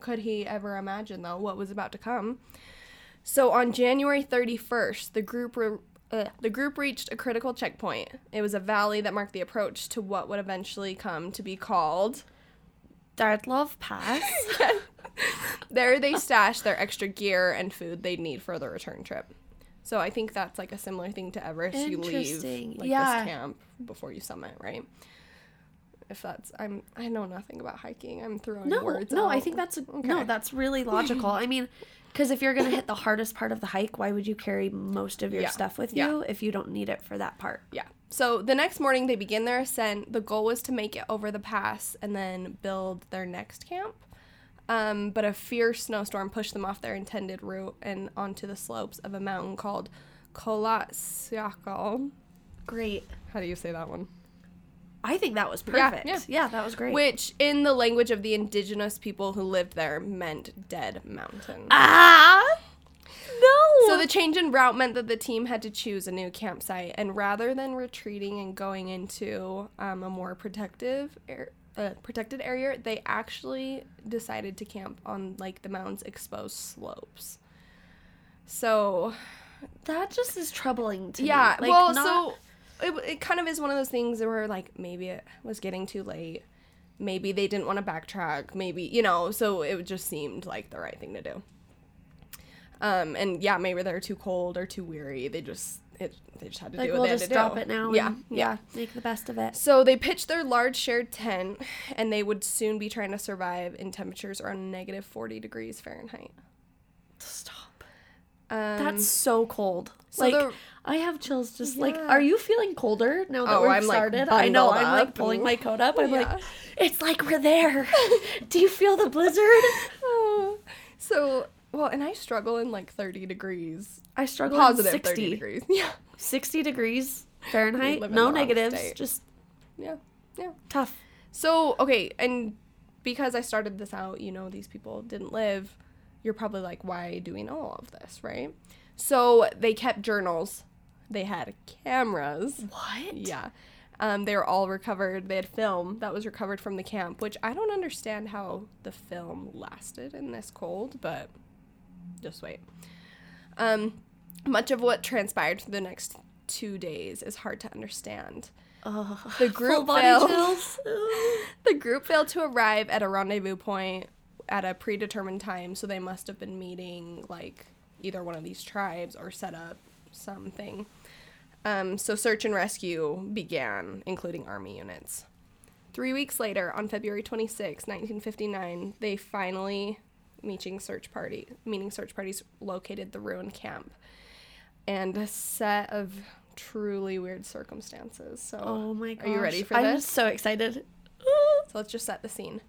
Could he ever imagine though what was about to come? So on January 31st, the group re- uh, the group reached a critical checkpoint. It was a valley that marked the approach to what would eventually come to be called Dyatlov Pass. there they stashed their extra gear and food they'd need for the return trip. So I think that's like a similar thing to Everest. You leave like Yeah. this camp before you summit, right? If that's I'm I know nothing about hiking. I'm throwing No, words. no, I think that's no, Okay. that's really logical. I mean, because if you're gonna hit the hardest part of the hike, why would you carry most of your Yeah, stuff with yeah. you if you don't need it for that part? Yeah. So the next morning they begin their ascent. The goal was to make it over the pass and then build their next camp. Um, but a fierce snowstorm pushed them off their intended route and onto the slopes of a mountain called Kholat Syakhl. Great. How do you say that one? I think that was perfect. yeah. Yeah, that was great. Which, in the language of the indigenous people who lived there, meant dead mountain. ah, no. so the change in route meant that the team had to choose a new campsite, and rather than retreating and going into um, a more protective uh, protected area, they actually decided to camp on like the mountain's exposed slopes. So that just is troubling to yeah, me. Yeah, like, well, not- so it, it kind of is one of those things where like maybe it was getting too late, maybe they didn't want to backtrack, maybe you know, so it just seemed like the right thing to do. Um, and yeah, maybe they're too cold or too weary. They just it they just had to like do what we'll they had just to stop do. it now. Yeah, yeah. make the best of it. So they pitched their large shared tent, and they would soon be trying to survive in temperatures around negative forty degrees Fahrenheit. Stop. Um, That's so cold. So like the- I have chills. Just like, are you feeling colder now that Oh, we've I'm, like, started? I know. I'm like pulling my coat up. I'm Yeah. like, it's like we're there. Do you feel the blizzard? Oh, so well, and I struggle in like thirty degrees, I struggle positive in 60, thirty degrees. Yeah, 60 degrees Fahrenheit. No negatives. state. Just yeah, yeah. tough. So okay, and because I started this out, you know, these people didn't live. You're probably like, why doing all of this, right? So they kept journals. They had cameras. What? Yeah. Um, they were all recovered. They had film that was recovered from the camp, which I don't understand how the film lasted in this cold, but just wait. Um, much of what transpired for the next two days is hard to understand. Ugh. The group failed. The group failed to arrive at a rendezvous point at a predetermined time, so they must have been meeting like either one of these tribes or set up something. Um, so search and rescue began, including army units. Three weeks later, on February 26, 1959, they finally meeting search party meaning search parties located the ruined camp and a set of truly weird circumstances. So Oh my gosh. Are you ready for this? I'm so excited. So let's just set the scene.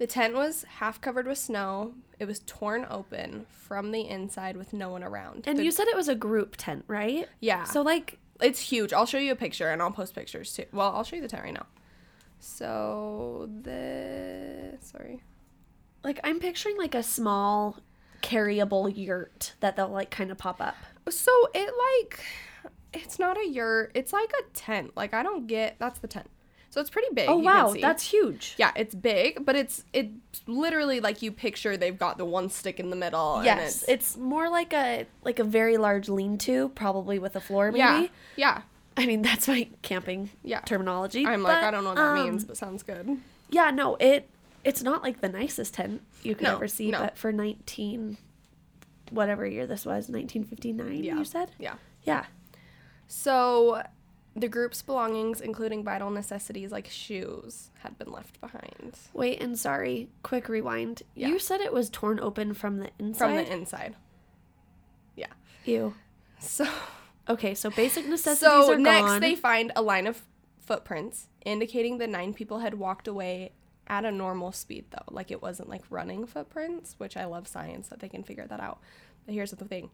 The tent was half covered with snow. It was torn open from the inside with no one around. And The- you said it was a group tent, right? yeah. So like it's huge. I'll show you a picture and I'll post pictures too. Well, I'll show you the tent right now. So the sorry. like I'm picturing like a small carryable yurt that they'll like kind of pop up. So it like it's not a yurt. It's like a tent. Like I don't get that's the tent. So it's pretty big. Oh you can wow, that's huge. yeah, it's big, but it's it's literally like you picture they've got the one stick in the middle. Yes, it's, it's more like a like a very large lean-to, probably with a floor. Maybe. yeah, yeah. I mean that's my camping Yeah. terminology. I'm like, I don't know what that um, means, but sounds good. Yeah, no, it it's not like the nicest tent you could No, ever see, no. but for 19 whatever year this was, 1959 Yeah. you said? Yeah. Yeah. So the group's belongings, including vital necessities like shoes, had been left behind Wait, and sorry, quick rewind. Yeah. You said it was torn open from the inside. from the inside. Yeah. Ew. So Okay, so basic necessities so are next they find a line of footprints indicating the nine people had walked away at a normal speed though. Like it wasn't like running footprints, which I love science that they can figure that out. But here's the thing.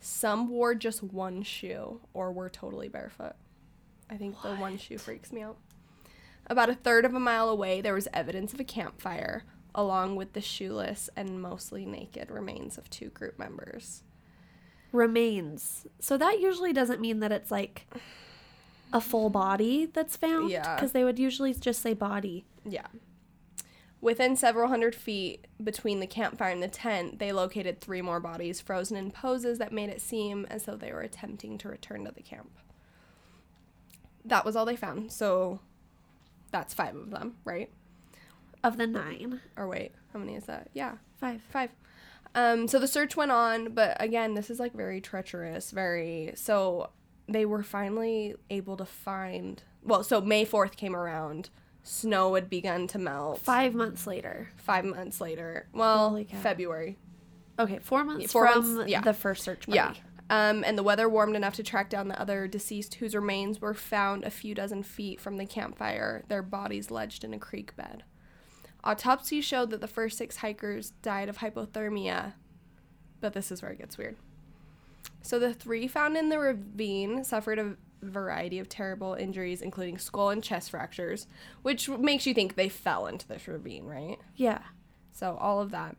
Some wore just one shoe or were totally barefoot. I think the one shoe freaks me out. About a third of a mile away, there was evidence of a campfire, along with the shoeless and mostly naked remains of two group members. remains. So that usually doesn't mean that it's like a full body that's found. Yeah. Because they would usually just say body. Yeah. Within several hundred feet between the campfire and the tent, they located three more bodies frozen in poses that made it seem as though they were attempting to return to the camp. That was all they found. So that's five of them, right? Of the nine. Or wait, how many is that? Yeah, Five. five. Um, so the search went on, but again, this is like very treacherous, very. So they were finally able to find. Well, so May 4th came around. Snow had begun to melt. Five months later. five months later. Well, February. Okay, four months four from months, yeah. the first search party. Yeah. Um, and the weather warmed enough to track down the other deceased whose remains were found a few dozen feet from the campfire, their bodies ledged in a creek bed. Autopsy showed that the first six hikers died of hypothermia, but this is where it gets weird. So the three found in the ravine suffered a variety of terrible injuries, including skull and chest fractures, which makes you think they fell into this ravine, right? Yeah. So all of that.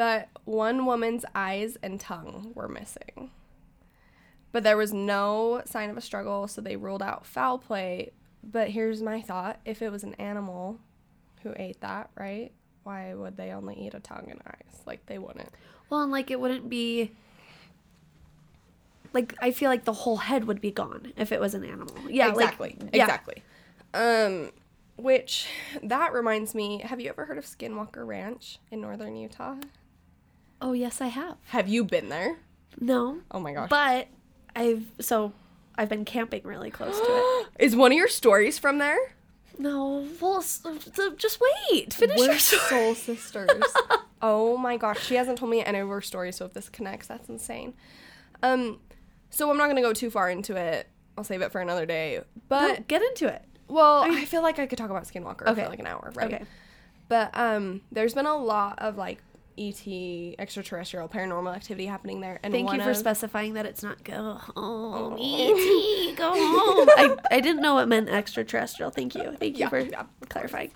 But one woman's eyes and tongue were missing. But there was no sign of a struggle, so they ruled out foul play. But here's my thought if it was an animal who ate that, right? Why would they only eat a tongue and eyes? Like, they wouldn't. Well, and like it wouldn't be like I feel like the whole head would be gone if it was an animal. Yeah, like- exactly. yeah. Exactly. Um, which that reminds me have you ever heard of Skinwalker Ranch in northern Utah? Oh yes, I have. Have you been there? No, Oh my gosh. but I've so I've been camping really close to it. Is one of your stories from there? No, well, s- so just wait. Finish We're your story. soul sisters. oh my gosh, she hasn't told me any of her stories, so if this connects, that's insane. Um, so I'm not gonna go too far into it. I'll save it for another day. But No, get into it. well, I feel like I could talk about Skinwalker Okay. for like an hour, right? Okay. But um, there's been a lot of like ET, extraterrestrial, paranormal activity happening there, and Thank you for of- specifying that it's not go home, E.T. Go home. I, I didn't know it meant extraterrestrial. Thank you. Thank you Yeah, for yeah. clarifying.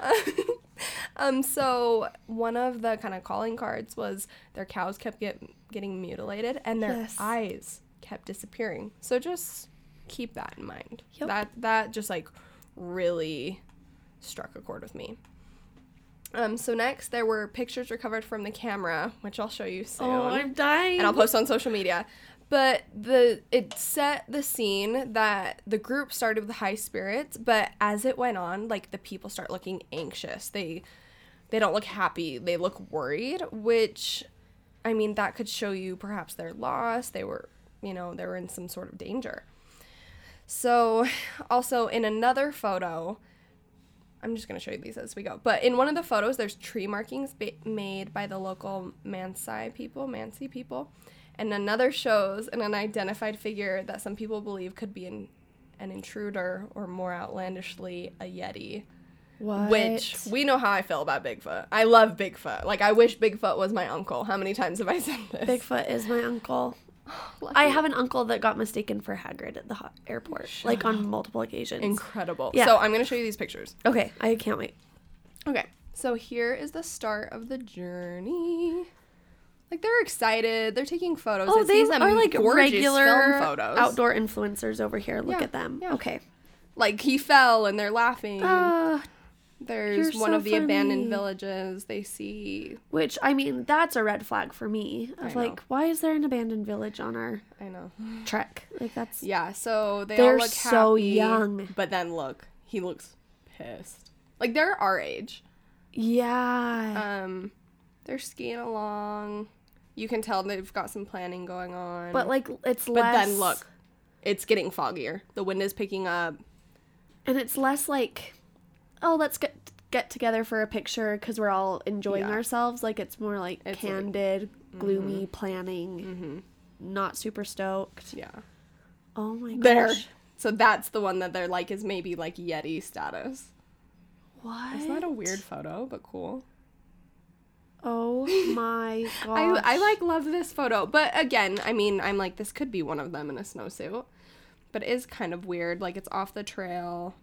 um, so one of the kind of calling cards was their cows kept get, getting mutilated and their Yes. eyes kept disappearing. So just keep that in mind. Yep. That that just like really struck a chord with me. Um, so next there were pictures recovered from the camera, which I'll show you soon Oh, I'm dying. and I'll post on social media. But the it set the scene that the group started with high spirits, but as it went on, like the people start looking anxious. They they don't look happy. They look worried, which I mean that could show you perhaps they're lost. They were, you know, they were in some sort of danger. So, also in another photo, I'm just going to show you these as we go. But in one of the photos, there's tree markings ba- made by the local Mansai people, Mansi people. And another shows an unidentified figure that some people believe could be an, an intruder or more outlandishly a Yeti. what? Which we know how I feel about Bigfoot. I love Bigfoot. Like, I wish Bigfoot was my uncle. How many times have I said this? Bigfoot is my uncle. I have an uncle that got mistaken for Hagrid at the ho- airport, like on multiple occasions. Incredible. Yeah. So I'm going to show you these pictures. okay, I can't wait. Okay, so here is the start of the journey. Like they're excited. They're taking photos. Oh, they these, are like regular film photos. outdoor influencers over here. Look Yeah, at them. yeah. Okay. Like he fell and they're laughing. Uh, There's you're one so of the abandoned villages. They see. which I mean, that's a red flag for me. I Of like, why is there an abandoned village on our I know. trek? Like that's Yeah. So they They're all look so happy, young. But then look, he looks pissed. Like they're our age. yeah. Um, they're skiing along. You can tell they've got some planning going on. but like it's But less. But then look, it's getting foggier. The wind is picking up. and it's less like, oh, let's get get together for a picture because we're all enjoying Yeah. ourselves. Like it's more like It's like- candid, gloomy planning. Mm-hmm. Not super stoked. Yeah. Oh my gosh. There. So that's the one that they're like is maybe like Yeti status. What? Isn't that a weird photo, but cool? Oh my gosh. I, I like love this photo. But again, I mean, I'm like, this could be one of them in a snowsuit. But it is kind of weird. Like it's off the trail.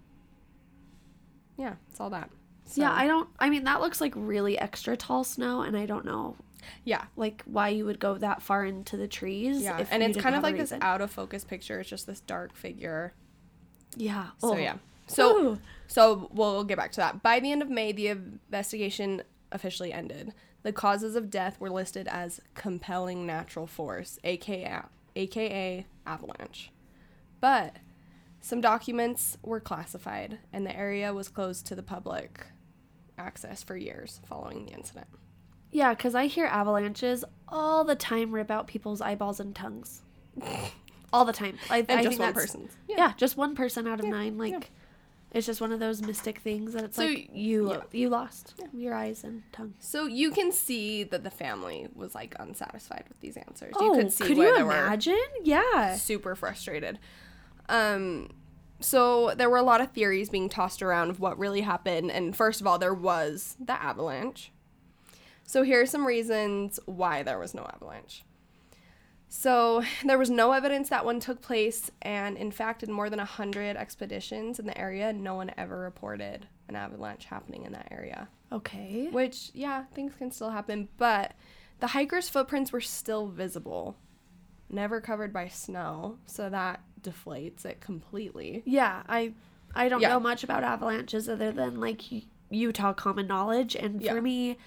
Yeah, it's all that. So, Yeah, I don't. I mean, that looks like really extra tall snow, and I don't know yeah. like why you would go that far into the trees. Yeah. And it's kind of like this out of focus picture. It's just this dark figure. Yeah. So Oh. yeah. So Ooh. so we'll get back to that. By the end of May, the investigation officially ended. The causes of death were listed as compelling natural force, aka aka avalanche. But some documents were classified and the area was closed to the public access for years following the incident. Yeah, because I hear avalanches all the time rip out people's eyeballs and tongues. all the time. I, And I just think one person. person's. Yeah. just one person out of Yeah, nine. Like, yeah. it's just one of those mystic things that it's So, like you yeah. you lost your eyes and tongue. So you can see that the family was like unsatisfied with these answers. Oh, you could oh, see could where you they were imagine? Yeah. super frustrated. Um, so there were a lot of theories being tossed around of what really happened. And first of all, there was the avalanche. So here are some reasons why there was no avalanche. So there was no evidence that one took place, and in fact, in more than 100 expeditions in the area, no one ever reported an avalanche happening in that area. Okay. Which, yeah, things can still happen, but the hikers' footprints were still visible, never covered by snow, so that deflates it completely. Yeah, I I don't Yeah. know much about avalanches other than like Utah common knowledge, and Yeah. for me,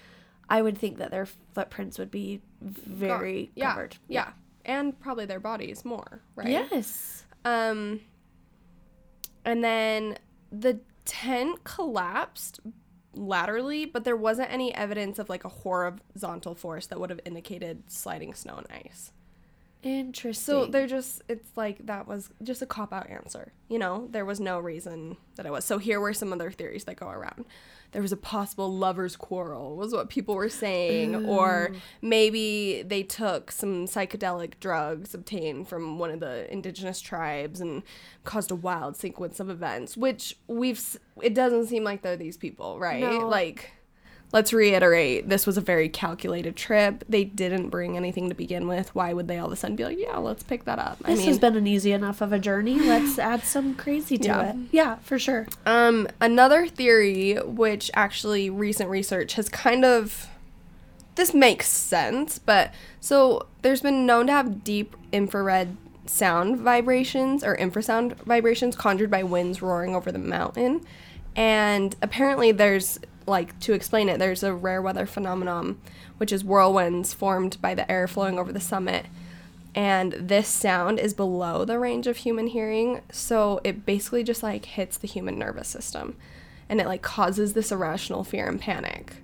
I would think that their footprints would be very yeah, covered. Yeah. And probably their bodies more, right? Yes. Um, and then the tent collapsed laterally, but there wasn't any evidence of like a horizontal force that would have indicated sliding snow and ice. Interesting. So they're just, it's like that was just a cop out answer. You know, there was no reason that it was. So here were some other theories that go around. There was a possible lover's quarrel, was what people were saying. Or maybe they took some psychedelic drugs obtained from one of the indigenous tribes and caused a wild sequence of events, which we've, it doesn't seem like they're these people, right? No. Like, let's reiterate this was a very calculated trip. They didn't bring anything to begin with. Why would they all of a sudden be like, yeah, let's pick that up? this has been an easy enough of a journey. Let's add some crazy to Yeah. it. Yeah, for sure. Um, another theory, which actually recent research has kind of this makes sense, but so there's been known to have deep infrared sound vibrations or infrasound vibrations conjured by winds roaring over the mountain. And apparently there's like to explain it, there's a rare weather phenomenon which is whirlwinds formed by the air flowing over the summit and this sound is below the range of human hearing so it basically just like hits the human nervous system and it like causes this irrational fear and panic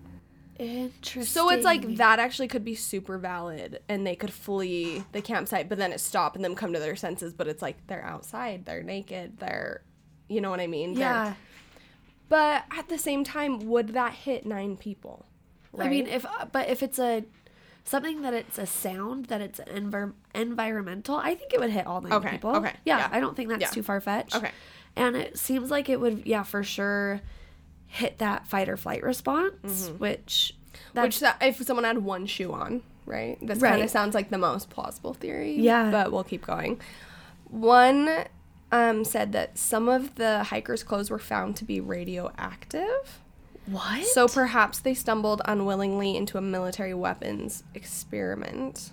Interesting. so it's like that actually could be super valid and they could flee the campsite but then it stop and them come to their senses but it's like they're outside they're naked they're you know what i mean They're- Yeah. But at the same time would that hit nine people I mean, if uh, but if it's a something that it's a sound that it's envir- environmental, I think it would hit all nine Okay, people. okay, Yeah, yeah. I don't think that's Yeah. too far fetched. Okay. And it seems like it would, yeah, for sure, hit that fight or flight response, which that's which that, if someone had one shoe on right this Right. kind of sounds like the most plausible theory Yeah. but we'll keep going one um, said that some of the hikers clothes were found to be radioactive. What? so perhaps they stumbled unwillingly into a military weapons experiment.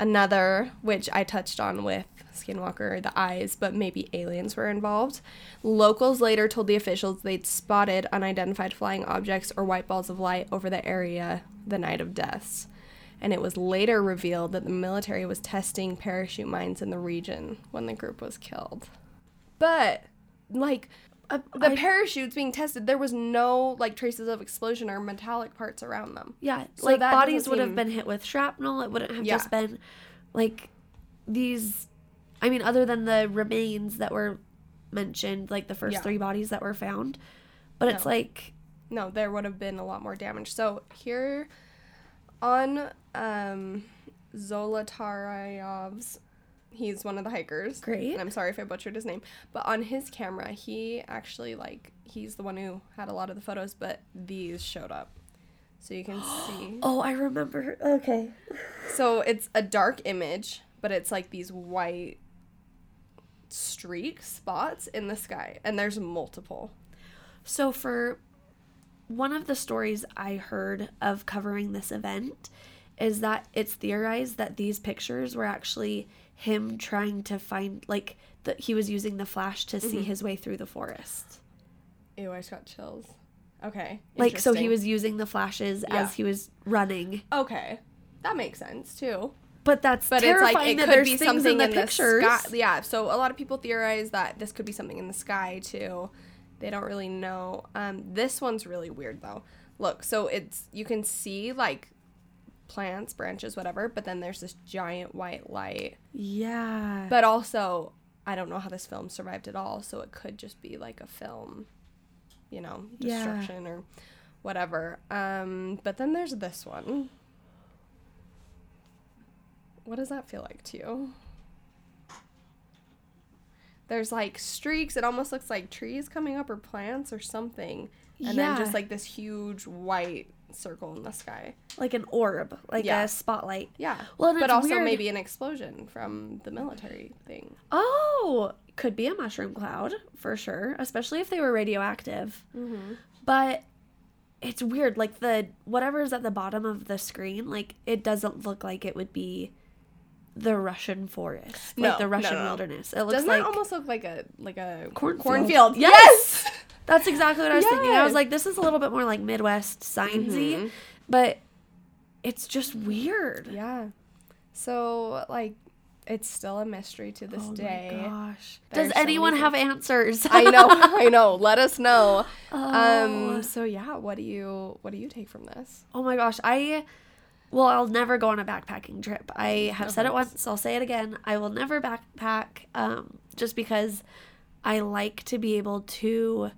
Another which i touched on with skinwalker the eyes but maybe aliens were involved. Locals later told the officials they'd spotted unidentified flying objects or white balls of light over the area the night of deaths and it was later revealed that the military was testing parachute mines in the region when the group was killed but like Uh, the I- parachutes being tested, there was no like traces of explosion or metallic parts around them. yeah, so like bodies would have been hit with shrapnel. It wouldn't have Yeah. just been like these. I mean, other than the remains that were mentioned, like the first Yeah. three bodies that were found, but it's like No, there would have been a lot more damage. So here on um Zolotarayev's he's one of the hikers. Great. And I'm sorry if I butchered his name. But on his camera, he actually like he's the one who had a lot of the photos, but these showed up. So you can see. oh, I remember. Okay. So it's a dark image, but it's like these white streak spots in the sky, and there's multiple. So for one of the stories I heard of covering this event is that it's theorized that these pictures were actually him trying to find like that he was using the flash to see his way through the forest. Ew, I just got chills. Okay. Like so he was using the flashes Yeah. as he was running. Okay, that makes sense too. But that's But terrifying it's like it that could there's be things something in the in pictures. the sky. Yeah. So a lot of people theorize that this could be something in the sky too. They don't really know. Um, this one's really weird though. Look, so it's you can see like plants, branches, whatever, but then there's this giant white light. Yeah. But also, I don't know how this film survived at all, so it could just be like a film, you know, Yeah. destruction or whatever. Um, but then there's this one. What does that feel like to you? There's like streaks. It almost looks like trees coming up or plants or something. And then just like this huge white circle in the sky. like an orb, like Yeah. a spotlight. Yeah. Well, but also weird- maybe an explosion from the military thing. Oh, could be a mushroom cloud for sure, especially if they were radioactive. Mm-hmm. But it's weird, like the whatever's at the bottom of the screen, like it doesn't look like it would be the Russian forest, like the Russian no, no. wilderness. It looks Doesn't like that almost look like a like a Cornfield. cornfield? Yes! That's exactly what I was thinking. I was like, this is a little bit more like Midwest sciencey, Mhm. but it's just weird. Yeah. So like, it's still a mystery to this oh day. my gosh. There's Does anyone things. have answers? I know, I know. Let us know. Oh. Um. So yeah, what do you what do you take from this? Oh my gosh, I well, I'll never go on a backpacking trip. I have said it Okay. once, I'll say it again. I will never backpack um just because I like to be able to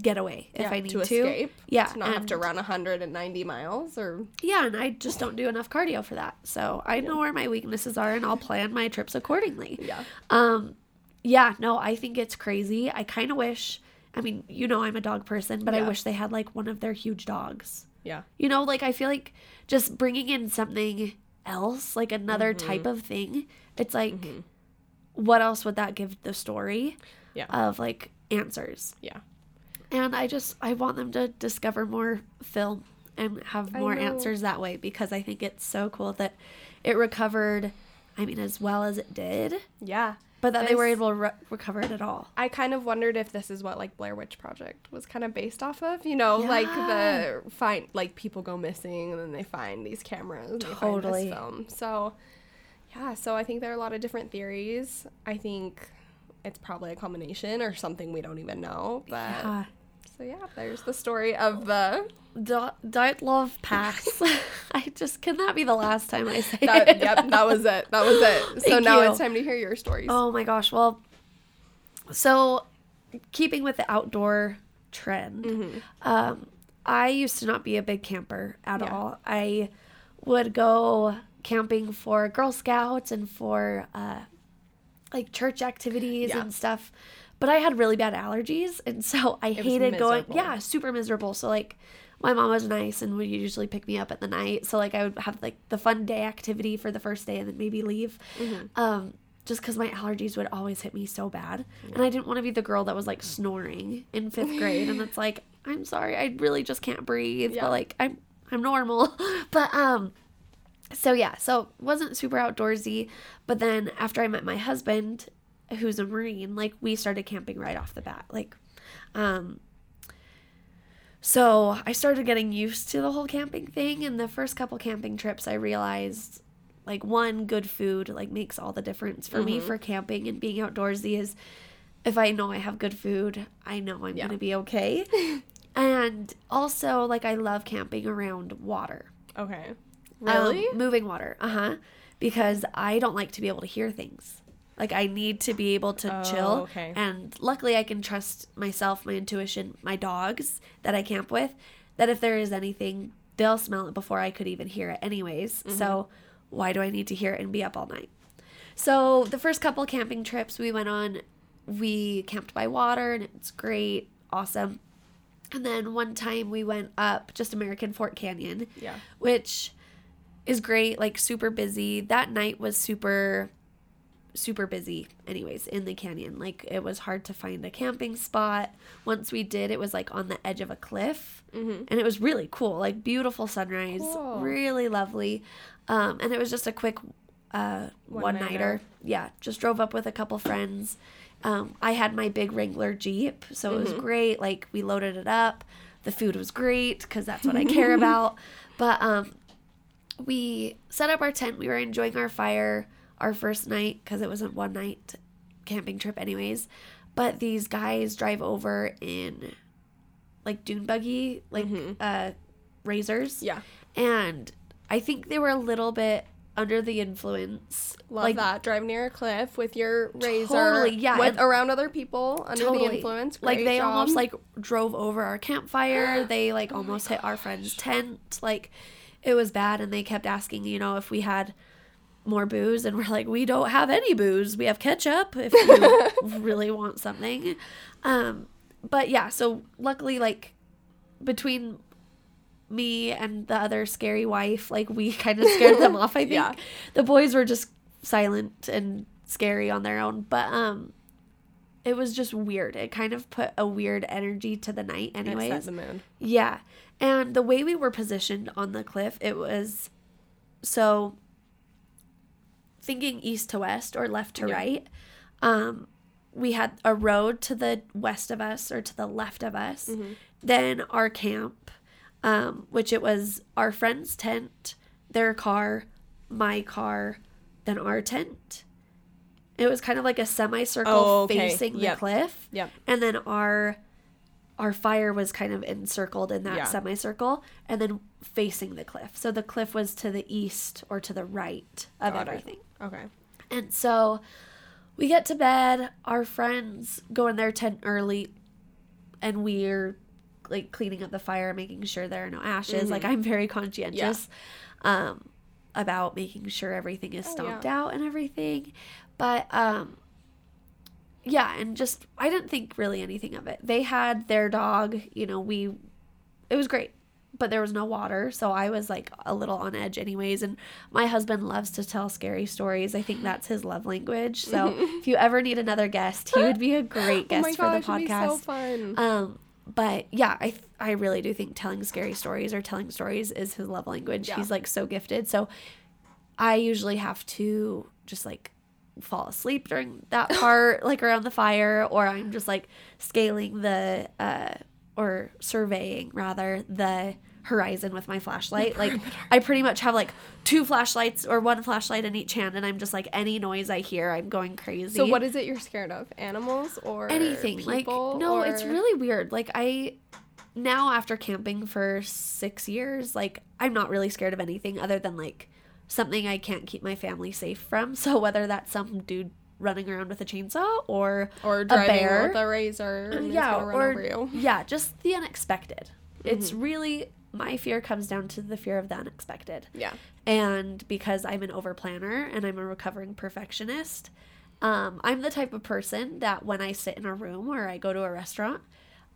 get away if Yeah, I need to to. escape. Yeah, To not have to run 190 miles or Yeah, and I just don't do enough cardio for that. So I know where my weaknesses are and I'll plan my trips accordingly. yeah. Um yeah, no, I think it's crazy. I kind of wish I mean, you know I'm a dog person, but I wish they had like one of their huge dogs. Yeah. You know, like I feel like just bringing in something else, like another Mm-hmm. type of thing, it's like what else would that give the story Yeah. of like answers? Yeah. And I just I want them to discover more film and have more answers that way because I think it's so cool that it recovered I mean as well as it did, Yeah. but that they were able to re- recover it at all. I kind of wondered if this is what like Blair Witch Project was kind of based off of. You know, like the find like people go missing and then they find these cameras, and they find Totally. this film. So yeah, so I think there are a lot of different theories. I think it's probably a combination or something we don't even know. But Yeah. So yeah, there's the story of the Do- Don't love pass. I just can that be the last time I say that, it? yep, that was it. That was it. So now you. it's time to hear your stories. Oh my gosh. Well, so keeping with the outdoor trend, Mm-hmm. um, I used to not be a big camper at Yeah. all. I would go camping for Girl Scouts and for uh, like church activities Yeah. and stuff. But I had really bad allergies, and so I was hated going. Yeah, super miserable. So like, my mom was nice and would usually pick me up at the night. So like, I would have like the fun day activity for the first day, and then maybe leave. Um, just because my allergies would always hit me so bad, and I didn't want to be the girl that was like snoring in fifth grade. and it's like, I'm sorry, I really just can't breathe. Yeah. But like, I'm I'm normal. but um, so yeah, so wasn't super outdoorsy. But then after I met my husband, who's a Marine, like we started camping right off the bat. Like, um, so I started getting used to the whole camping thing. And the first couple camping trips, I realized like one good food like makes all the difference for me for camping and being outdoorsy is if I know I have good food, I know I'm Yeah. gonna be okay. and also like I love camping around water. okay. Um, Really? moving water. Uh huh. Because I don't like to be able to hear things. Like I need to be able to Oh, chill. okay. And luckily, I can trust myself, my intuition, my dogs that I camp with. That if there is anything, they'll smell it before I could even hear it, anyways. Mm-hmm. So why do I need to hear it and be up all night? So the first couple camping trips we went on, we camped by water and it's great, awesome. And then one time we went up just American Fork Canyon yeah. which is great, like super busy. That night was super super busy anyways in the canyon. Like it was hard to find a camping spot. Once we did, it was like on the edge of a cliff. Mhm. And it was really cool, like beautiful sunrise, Cool. really lovely. Um, and it was just a quick uh, one nighter. Yeah, just drove up with a couple friends. Um, I had my big Wrangler Jeep, so it was great. Like we loaded it up. The food was great because that's what I care about. But um, we set up our tent. We were enjoying our fire our first night because it was a one night camping trip, anyways. But these guys drive over in like dune buggy, like uh, razors, Yeah. and I think they were a little bit under the influence. Love like that. Drive near a cliff with your razor. Totally, yeah, With around other people under the Totally. influence. like they job. almost like drove over our campfire they like Oh almost hit our friend's tent like it was bad and they kept asking you know if we had more booze and we're like we don't have any booze we have ketchup if you really want something um but yeah so luckily like between me and the other scary wife, like we kind of scared them off, I think. Yeah. The boys were just silent and scary on their own, but um it was just weird. It kind of put a weird energy to the night It anyways. the mood. Yeah. And the way we were positioned on the cliff, it was so thinking east to west or left to Yeah. right. Um, we had a road to the west of us or to the left of us. Mm-hmm. Then our camp, um, which it was our friend's tent, their car, my car, then our tent. It was kind of like a semicircle Oh, okay. facing Yep. the cliff Yep. and then our our fire was kind of encircled in that Yeah. semicircle and then facing the cliff so the cliff was to the east or to the right of Got it. Okay. and so we get to bed our friends go in their tent early and we're like cleaning up the fire making sure there are no ashes Mm-hmm. like i'm very conscientious um about making sure everything is Oh, yeah. out and everything but um yeah and just i didn't think really anything of it they had their dog you know we it was great but there was no water so i was like a little on edge anyways and my husband loves to tell scary stories. I think that's his love language. So if you ever need another guest he would be a great guest oh my for gosh, the be so fun. um but yeah i th- i really do think telling scary stories or telling stories is his love language. Yeah. he's like so gifted. So i usually have to just like fall asleep during that part like around the fire or i'm just like scaling the uh or surveying rather the horizon with my flashlight. Like i pretty much have like two flashlights or one flashlight in each hand and i'm just like any noise i hear i'm going crazy. So what is it you're scared of? Animals or anything like no it's really weird. Like i now after camping for six years like i'm not really scared of anything other than like something i can't keep my family safe from. So whether that's some dude running around with a chainsaw or or driving bear. with a razor. And yeah or yeah just the unexpected it's Mm-hmm. really my fear comes down to the fear of the unexpected Yeah. and because I'm an over planner and I'm a recovering perfectionist, um, I'm the type of person that when I sit in a room or I go to a restaurant,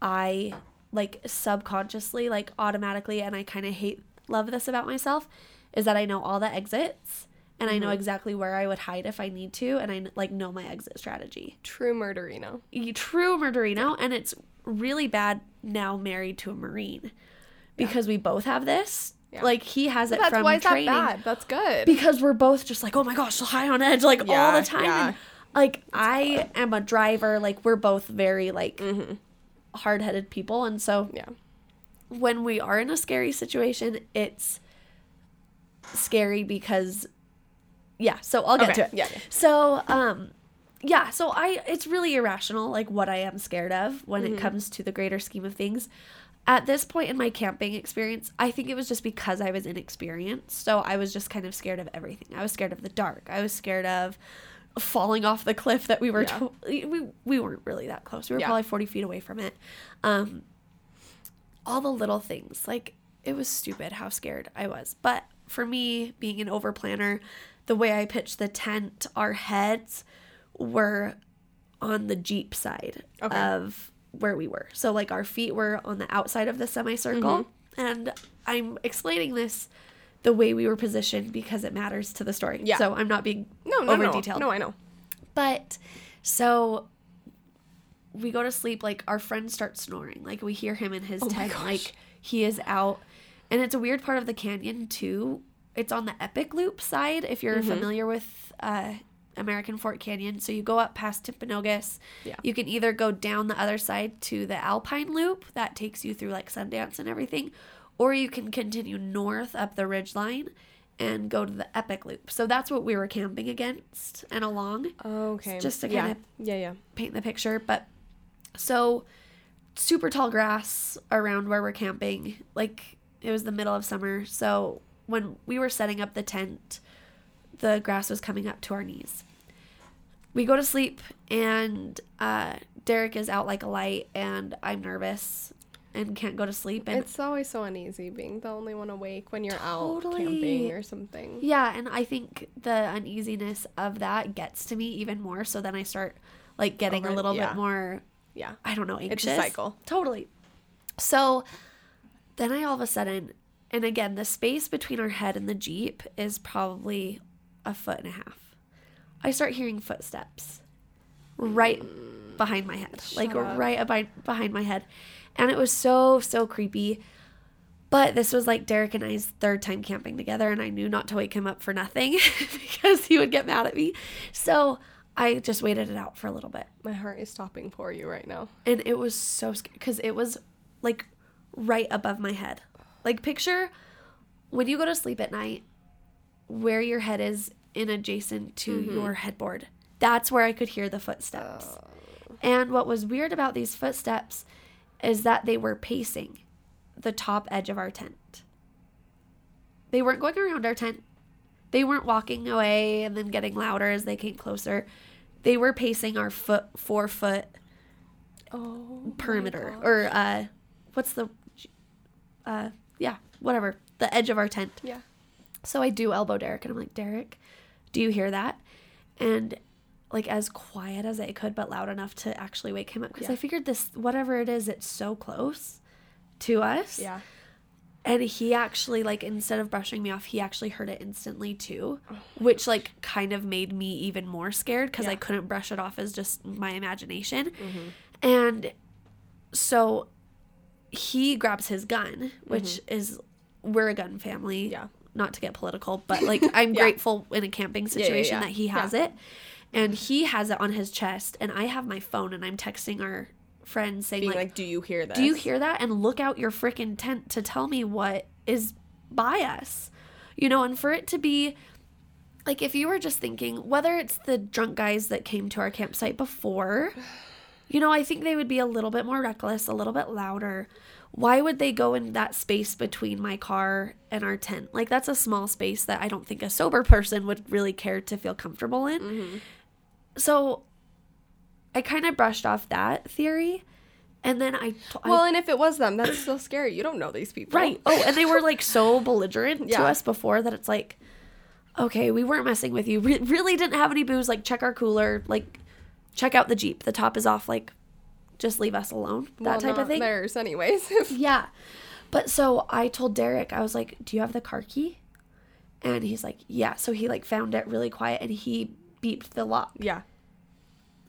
I like subconsciously, like automatically, and I kind of hate, love this about myself, is that I know all the exits and I know exactly where I would hide if I need to, and I like know my exit strategy. True murderino. True murderino, and it's really bad now married to a marine because we both have this. Yeah. Like he has it That's from why is that bad? That's good. because we're both just like, oh my gosh, so high on edge, like all the time. yeah. And, like I am a driver, like we're both very like Mm-hmm. hard headed people, and so yeah. when we are in a scary situation, it's scary because yeah. So I'll get Okay, to it. yeah, yeah. So um, yeah. So I it's really irrational, like what I am scared of when Mm-hmm. it comes to the greater scheme of things. At this point in my camping experience, I think it was just because I was inexperienced. So I was just kind of scared of everything. I was scared of the dark. I was scared of falling off the cliff that we were Yeah. to- we we weren't really that close. We were Yeah. probably 40 feet away from it. Um all the little things. Like it was stupid how scared I was. But for me, being an over planner, the way I pitched the tent, our heads were on the Jeep side Okay. of where we were. So like our feet were on the outside of the semicircle. Mm-hmm. And I'm explaining this the way we were positioned because it matters to the story. Yeah. So I'm not being No, no, over no. detailed. No, I know. But so we go to sleep, like our friend starts snoring. Like we hear him in his Oh tent, like he is out. And it's a weird part of the canyon too. It's on the Epic Loop side, if you're Mm-hmm. familiar with uh, American Fork Canyon. So you go up past Timpanogos. Yeah. You can either go down the other side to the Alpine Loop that takes you through like Sundance and everything, or you can continue north up the ridge line and go to the Epic Loop. So that's what we were camping against and along Okay. just to yeah. kinda- Yeah, yeah. paint the picture. But so super tall grass around where we're camping. Like it was the middle of summer. So when we were setting up the tent, the grass was coming up to our knees. We go to sleep and uh, Derek is out like a light and I'm nervous and can't go to sleep. And It's always so uneasy being the only one awake when you're out camping or something. Yeah, and I think the uneasiness of that gets to me even more. So then I start like getting a little yeah. bit more Yeah. I don't know, It's anxious. a cycle. Totally. So then I all of a sudden And again, the space between our head and the Jeep is probably a foot and a half. I start hearing footsteps right behind my head, like up. right abi- behind my head. And it was so, so creepy. But this was like Derek and I's third time camping together, and I knew not to wake him up for nothing because he would get mad at me. So I just waited it out for a little bit. My heart is stopping for you right now. And it was so scary because it was like right above my head. Like, picture when you go to sleep at night where your head is in adjacent to your headboard. That's where I could hear the footsteps. And what was weird about these footsteps is that they were pacing the top edge of our tent. They weren't going around our tent. They weren't walking away and then getting louder as they came closer. They were pacing our foot four foot Oh. perimeter or uh what's the uh yeah, whatever. The edge of our tent. Yeah. So I do elbow Derek and I'm like, Derek, do you hear that? And like as quiet as I could, but loud enough to actually wake him up because I figured this, whatever it is, it's so close to us. Yeah. And he actually, like, instead of brushing me off, he actually heard it instantly too, Oh which, like, kind of made me even more scared because I couldn't brush it off as just my imagination. Mm-hmm. And so he grabs his gun, which is, we're a gun family. Mm-hmm. Yeah. Not to get political, but like, I'm Yeah. grateful in a camping situation yeah. that he has it. And he has it on his chest, and I have my phone, and I'm texting our friends saying, like, like, do you hear that? do you hear that? And look out your freaking tent to tell me what is by us. You know, and for it to be like if you were just thinking, whether it's the drunk guys that came to our campsite before, you know, I think they would be a little bit more reckless, a little bit louder. Why would they go in that space between my car and our tent? Like that's a small space that I don't think a sober person would really care to feel comfortable in. Mm-hmm. So I kind of brushed off that theory. And then I, t- I Well, and if it was them, that's still scary. You don't know these people. Right. Oh, and they were like so belligerent Yeah. to us before that it's like, okay, we weren't messing with you. Re- really didn't have any booze. Like, check our cooler. Like, check out the Jeep. The top is off. Like, just leave us alone. That Well, type of thing. Theirs, anyways. Yeah. But so I told Derek, I was like, do you have the car key? And he's like, yeah. So he like found it really quiet and he beeped the lock. yeah.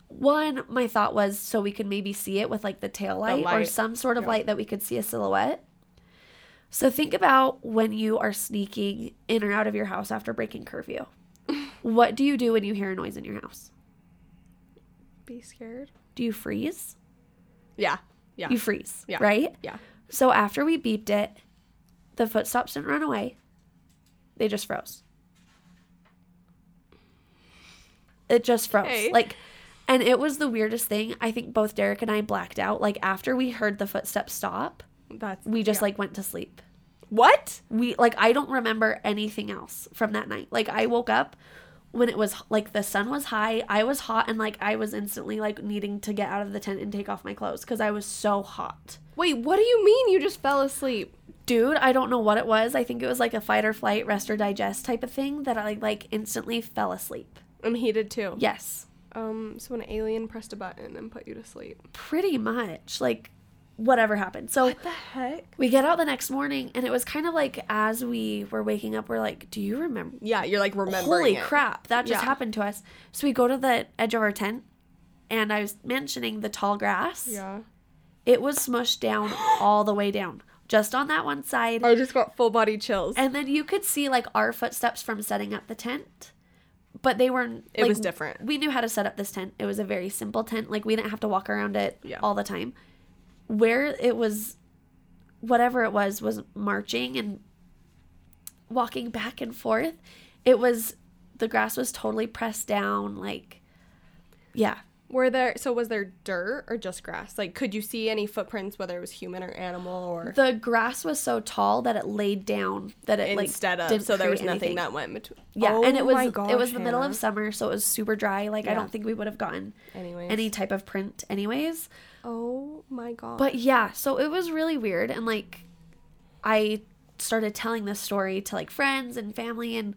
One, my thought was so we could maybe see it with like the tail light, or some sort of Yeah. light that we could see a silhouette. So think about when you are sneaking in or out of your house after breaking curfew. what do you do when you hear a noise in your house? Be scared. Do you freeze? Yeah. Yeah. You freeze, Yeah. right? yeah. So after we beeped it, the footsteps didn't run away. They just froze. It just froze. Okay. Like and it was the weirdest thing. I think both Derek and I blacked out. Like after we heard the footsteps stop, That's we just yeah. like went to sleep. What? We like I don't remember anything else from that night. Like I woke up when it was like the sun was high, I was hot and like I was instantly like needing to get out of the tent and take off my clothes cuz I was so hot. Wait, what do you mean you just fell asleep? dude i don't know what it was i think it was like a fight or flight rest or digest type of thing that i like instantly fell asleep And he did too. yes Um, so an alien pressed a button and put you to sleep. pretty much like whatever happened so what the heck? we get out the next morning and it was kind of like as we were waking up we're like do you remember Yeah, you're like remembering. holy it. crap that just Yeah. happened to us so we go to the edge of our tent and i was mentioning the tall grass Yeah. it was smushed down all the way down just on that one side I just got full body chills. And then you could see like our footsteps from setting up the tent. But they were It like, was different. We knew how to set up this tent. It was a very simple tent. Like we didn't have to walk around it Yeah. all the time. Where it was whatever it was was marching and walking back and forth. It was the grass was totally pressed down like yeah. Were there so was there dirt or just grass? Like could you see any footprints whether it was human or animal or The grass was so tall that it laid down that it like instead of didn't so there was nothing anything. that went between Yeah, and it Oh was my it was gosh, the middle of summer, so it was super dry. Like I don't think we would have gotten Anyways. any type of print anyways. Oh my god. But yeah, so it was really weird and like I started telling this story to like friends and family and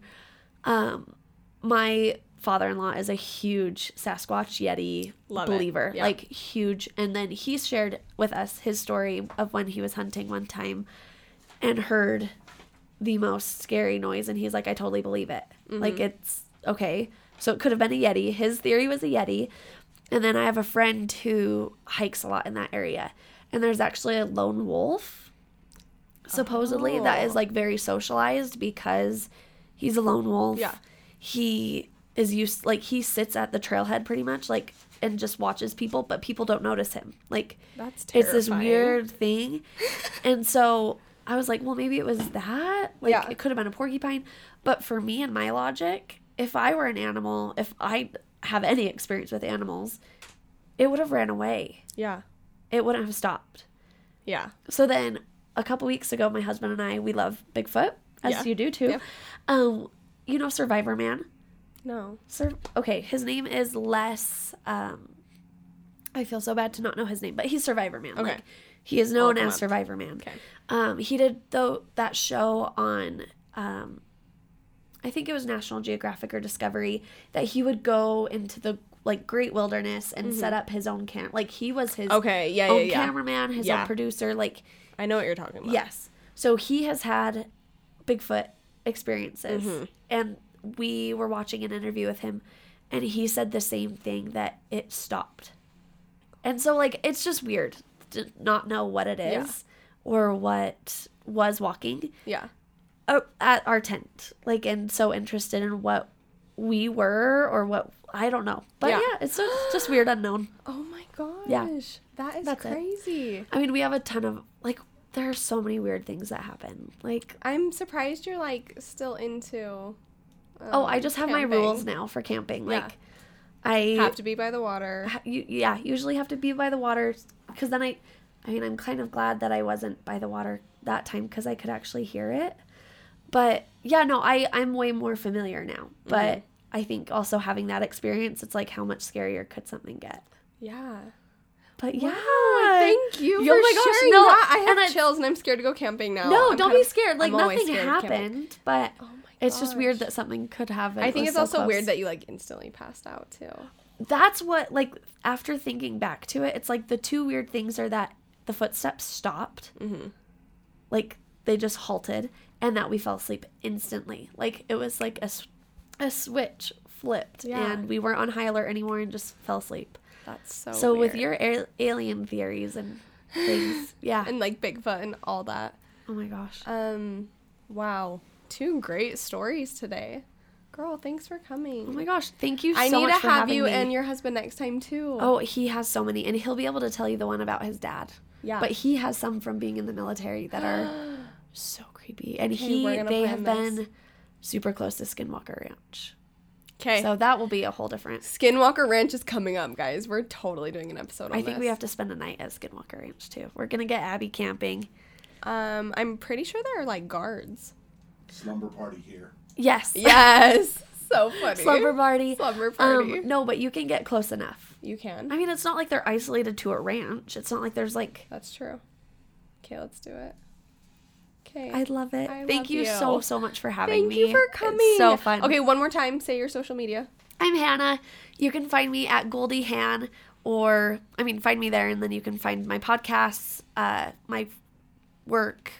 um my father-in-law is a huge Sasquatch Yeti Love believer. Yeah. Like huge and then he shared with us his story of when he was hunting one time and heard the most scary noise and he's like I totally believe it. Mm-hmm. Like it's okay. So it could have been a yeti. His theory was a yeti. And then I have a friend who hikes a lot in that area. And there's actually a lone wolf supposedly that is Oh. like very socialized because he's a lone wolf. Yeah. He is used like he sits at the trailhead pretty much like and just watches people, but people don't notice him. Like That's it's this weird thing. and so I was like, well, maybe it was that. Like Yeah. it could have been a porcupine. But for me and my logic, if I were an animal, if I have any experience with animals, it would have ran away. Yeah. It wouldn't have stopped. Yeah. So then a couple weeks ago, my husband and I, we love Bigfoot, as Yeah. you do too. Yep. Um, you know Survivor Man? No. Sir, okay, his name is Les. Um, I feel so bad to not know his name, but he's Survivor Man. Okay. Like, he is known as up. Survivor Man. Okay. Um, he did though that show on, um, I think it was National Geographic or Discovery that he would go into the like great wilderness and set up his own camp. Like he was his Mm-hmm. Okay. Yeah. Yeah. Yeah. cameraman, his Yeah. own producer. Like I know what you're talking about. Yes. So he has had Bigfoot experiences. Mm-hmm. And we were watching an interview with him, and he said the same thing that it stopped. And so, like, it's just weird to not know what it is Yeah. or what was walking Yeah. Uh, at our tent. Like, and so interested in what we were or what I don't know. But Yeah. yeah, it's just, just weird unknown. Oh my gosh. Yeah. That is That's it. crazy. I mean, we have a ton of, like, there are so many weird things that happen. Like, I'm surprised you're like still into. Oh, I um, just have my rules now for camping. Yeah. Like, I Have to be by the water. ha- you, yeah, usually have to be by the water because then I, I mean, I'm kind of glad that I wasn't by the water that time because I could actually hear it. But yeah, no, I I'm way more familiar now. But Mm-hmm. I think also having that experience, it's like how much scarier could something get? Yeah. But yeah, Wow, thank you Oh for my gosh, sharing no, that. I and have I- chills and I'm scared to go camping now. No, I'm don't be scared. Like I'm nothing happened, but Oh it's just weird that something could happen. I think was it's so also close. weird that you like instantly passed out too. that's what like after thinking back to it it's like the two weird things are that the footsteps stopped Mm-hmm. like they just halted and that we fell asleep instantly like it was like a, a switch flipped Yeah. and we weren't on high alert anymore and just fell asleep That's so. so with your a- alien theories and things yeah and like Bigfoot and all that. oh my gosh Um, wow, two great stories today, girl. Thanks for coming. oh my gosh thank you so much. I need to have you me. and your husband next time too. oh he has so many and he'll be able to tell you the one about his dad yeah. but he has some from being in the military that are so creepy. And Okay, he we're gonna they have this. been super close to Skinwalker Ranch. okay. So that will be a whole different. Skinwalker Ranch is coming up, guys. We're totally doing an episode on I think we have to spend a night at Skinwalker Ranch too. We're gonna get Abi camping. Um, I'm pretty sure there are like guards. Slumber party here. Yes. Yes. so funny. Slumber party. Slumber party. Um, no, but you can get close enough. you can. I mean, it's not like they're isolated to a ranch. It's not like there's like. That's true. Okay, let's do it. Okay. I love it. I Thank love you, you. so so much for having Thank me. Thank you for coming. It's coming. so fun. Okay, one more time. Say your social media. I'm Hannah. You can find me at Goldie Han, or I mean, find me there, and then you can find my podcasts, uh, my work,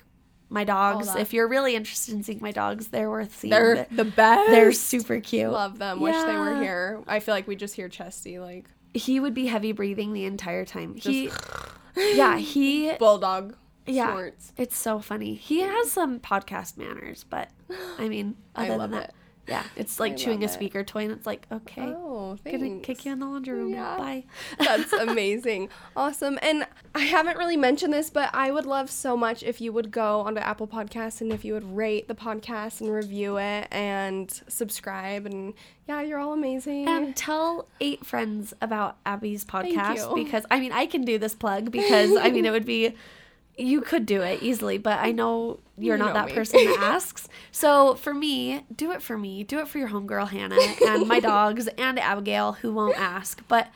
my dogs. If you're really interested in seeing my dogs, they're worth seeing. They're They're, the best. they're super cute. Love them. Wish they were here. I feel like we just hear Chesty like He would be heavy breathing the entire time. He, yeah, he. bulldog. Yeah, it's so funny. He has some podcast manners, but I mean, I other love than that, it. yeah, it's like I chewing a love it. speaker toy, and it's like, okay, Oh, gonna kick you in the laundry room. Yeah. Bye. That's amazing. Awesome. And I haven't really mentioned this, but I would love so much if you would go onto Apple Podcasts and if you would rate the podcast and review it and subscribe. And yeah, you're all amazing. And tell eight friends about Abi's podcast because I mean I can do this plug because I mean it would be you could do it easily, but I know you're You not know that me. person that asks. So for me, do it for me. Do it for your homegirl Hannah and my dogs and Abigail who won't ask. But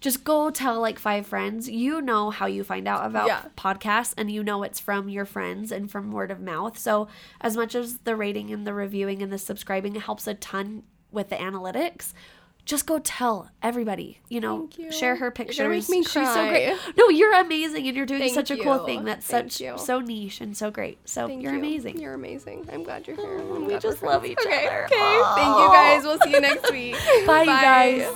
just go tell like five friends. You know how you find out about Yeah. podcasts and you know it's from your friends and from word of mouth. So as much as the rating and the reviewing and the subscribing helps a ton with the analytics, just go tell everybody. You know, Thank you. share her You're make me She's so great. No, you're amazing, and you're doing Thank such a cool thing. That's Thank such you. so niche and so great. So Thank you're you. amazing. You're amazing. I'm glad you're here. Oh, we just love friends. each okay, other. Okay. Oh. Thank you guys. We'll see you next week. Bye, you guys.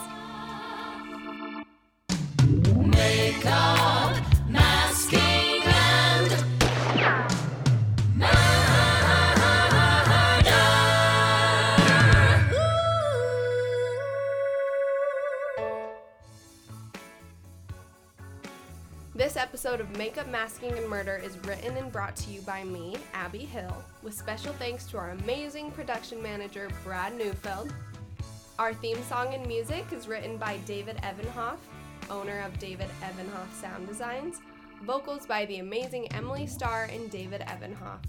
Episode of Makeup, Masking, and Murder is written and brought to you by me, Abi Hill, with special thanks to our amazing production manager, Brad Neufeld. Our theme song and music is written by David Evanhoff, owner of David Evanhoff Sound Designs, vocals by the amazing Emily Starr and David Evanhoff.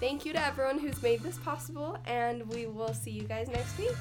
Thank you to everyone who's made this possible, and we will see you guys next week.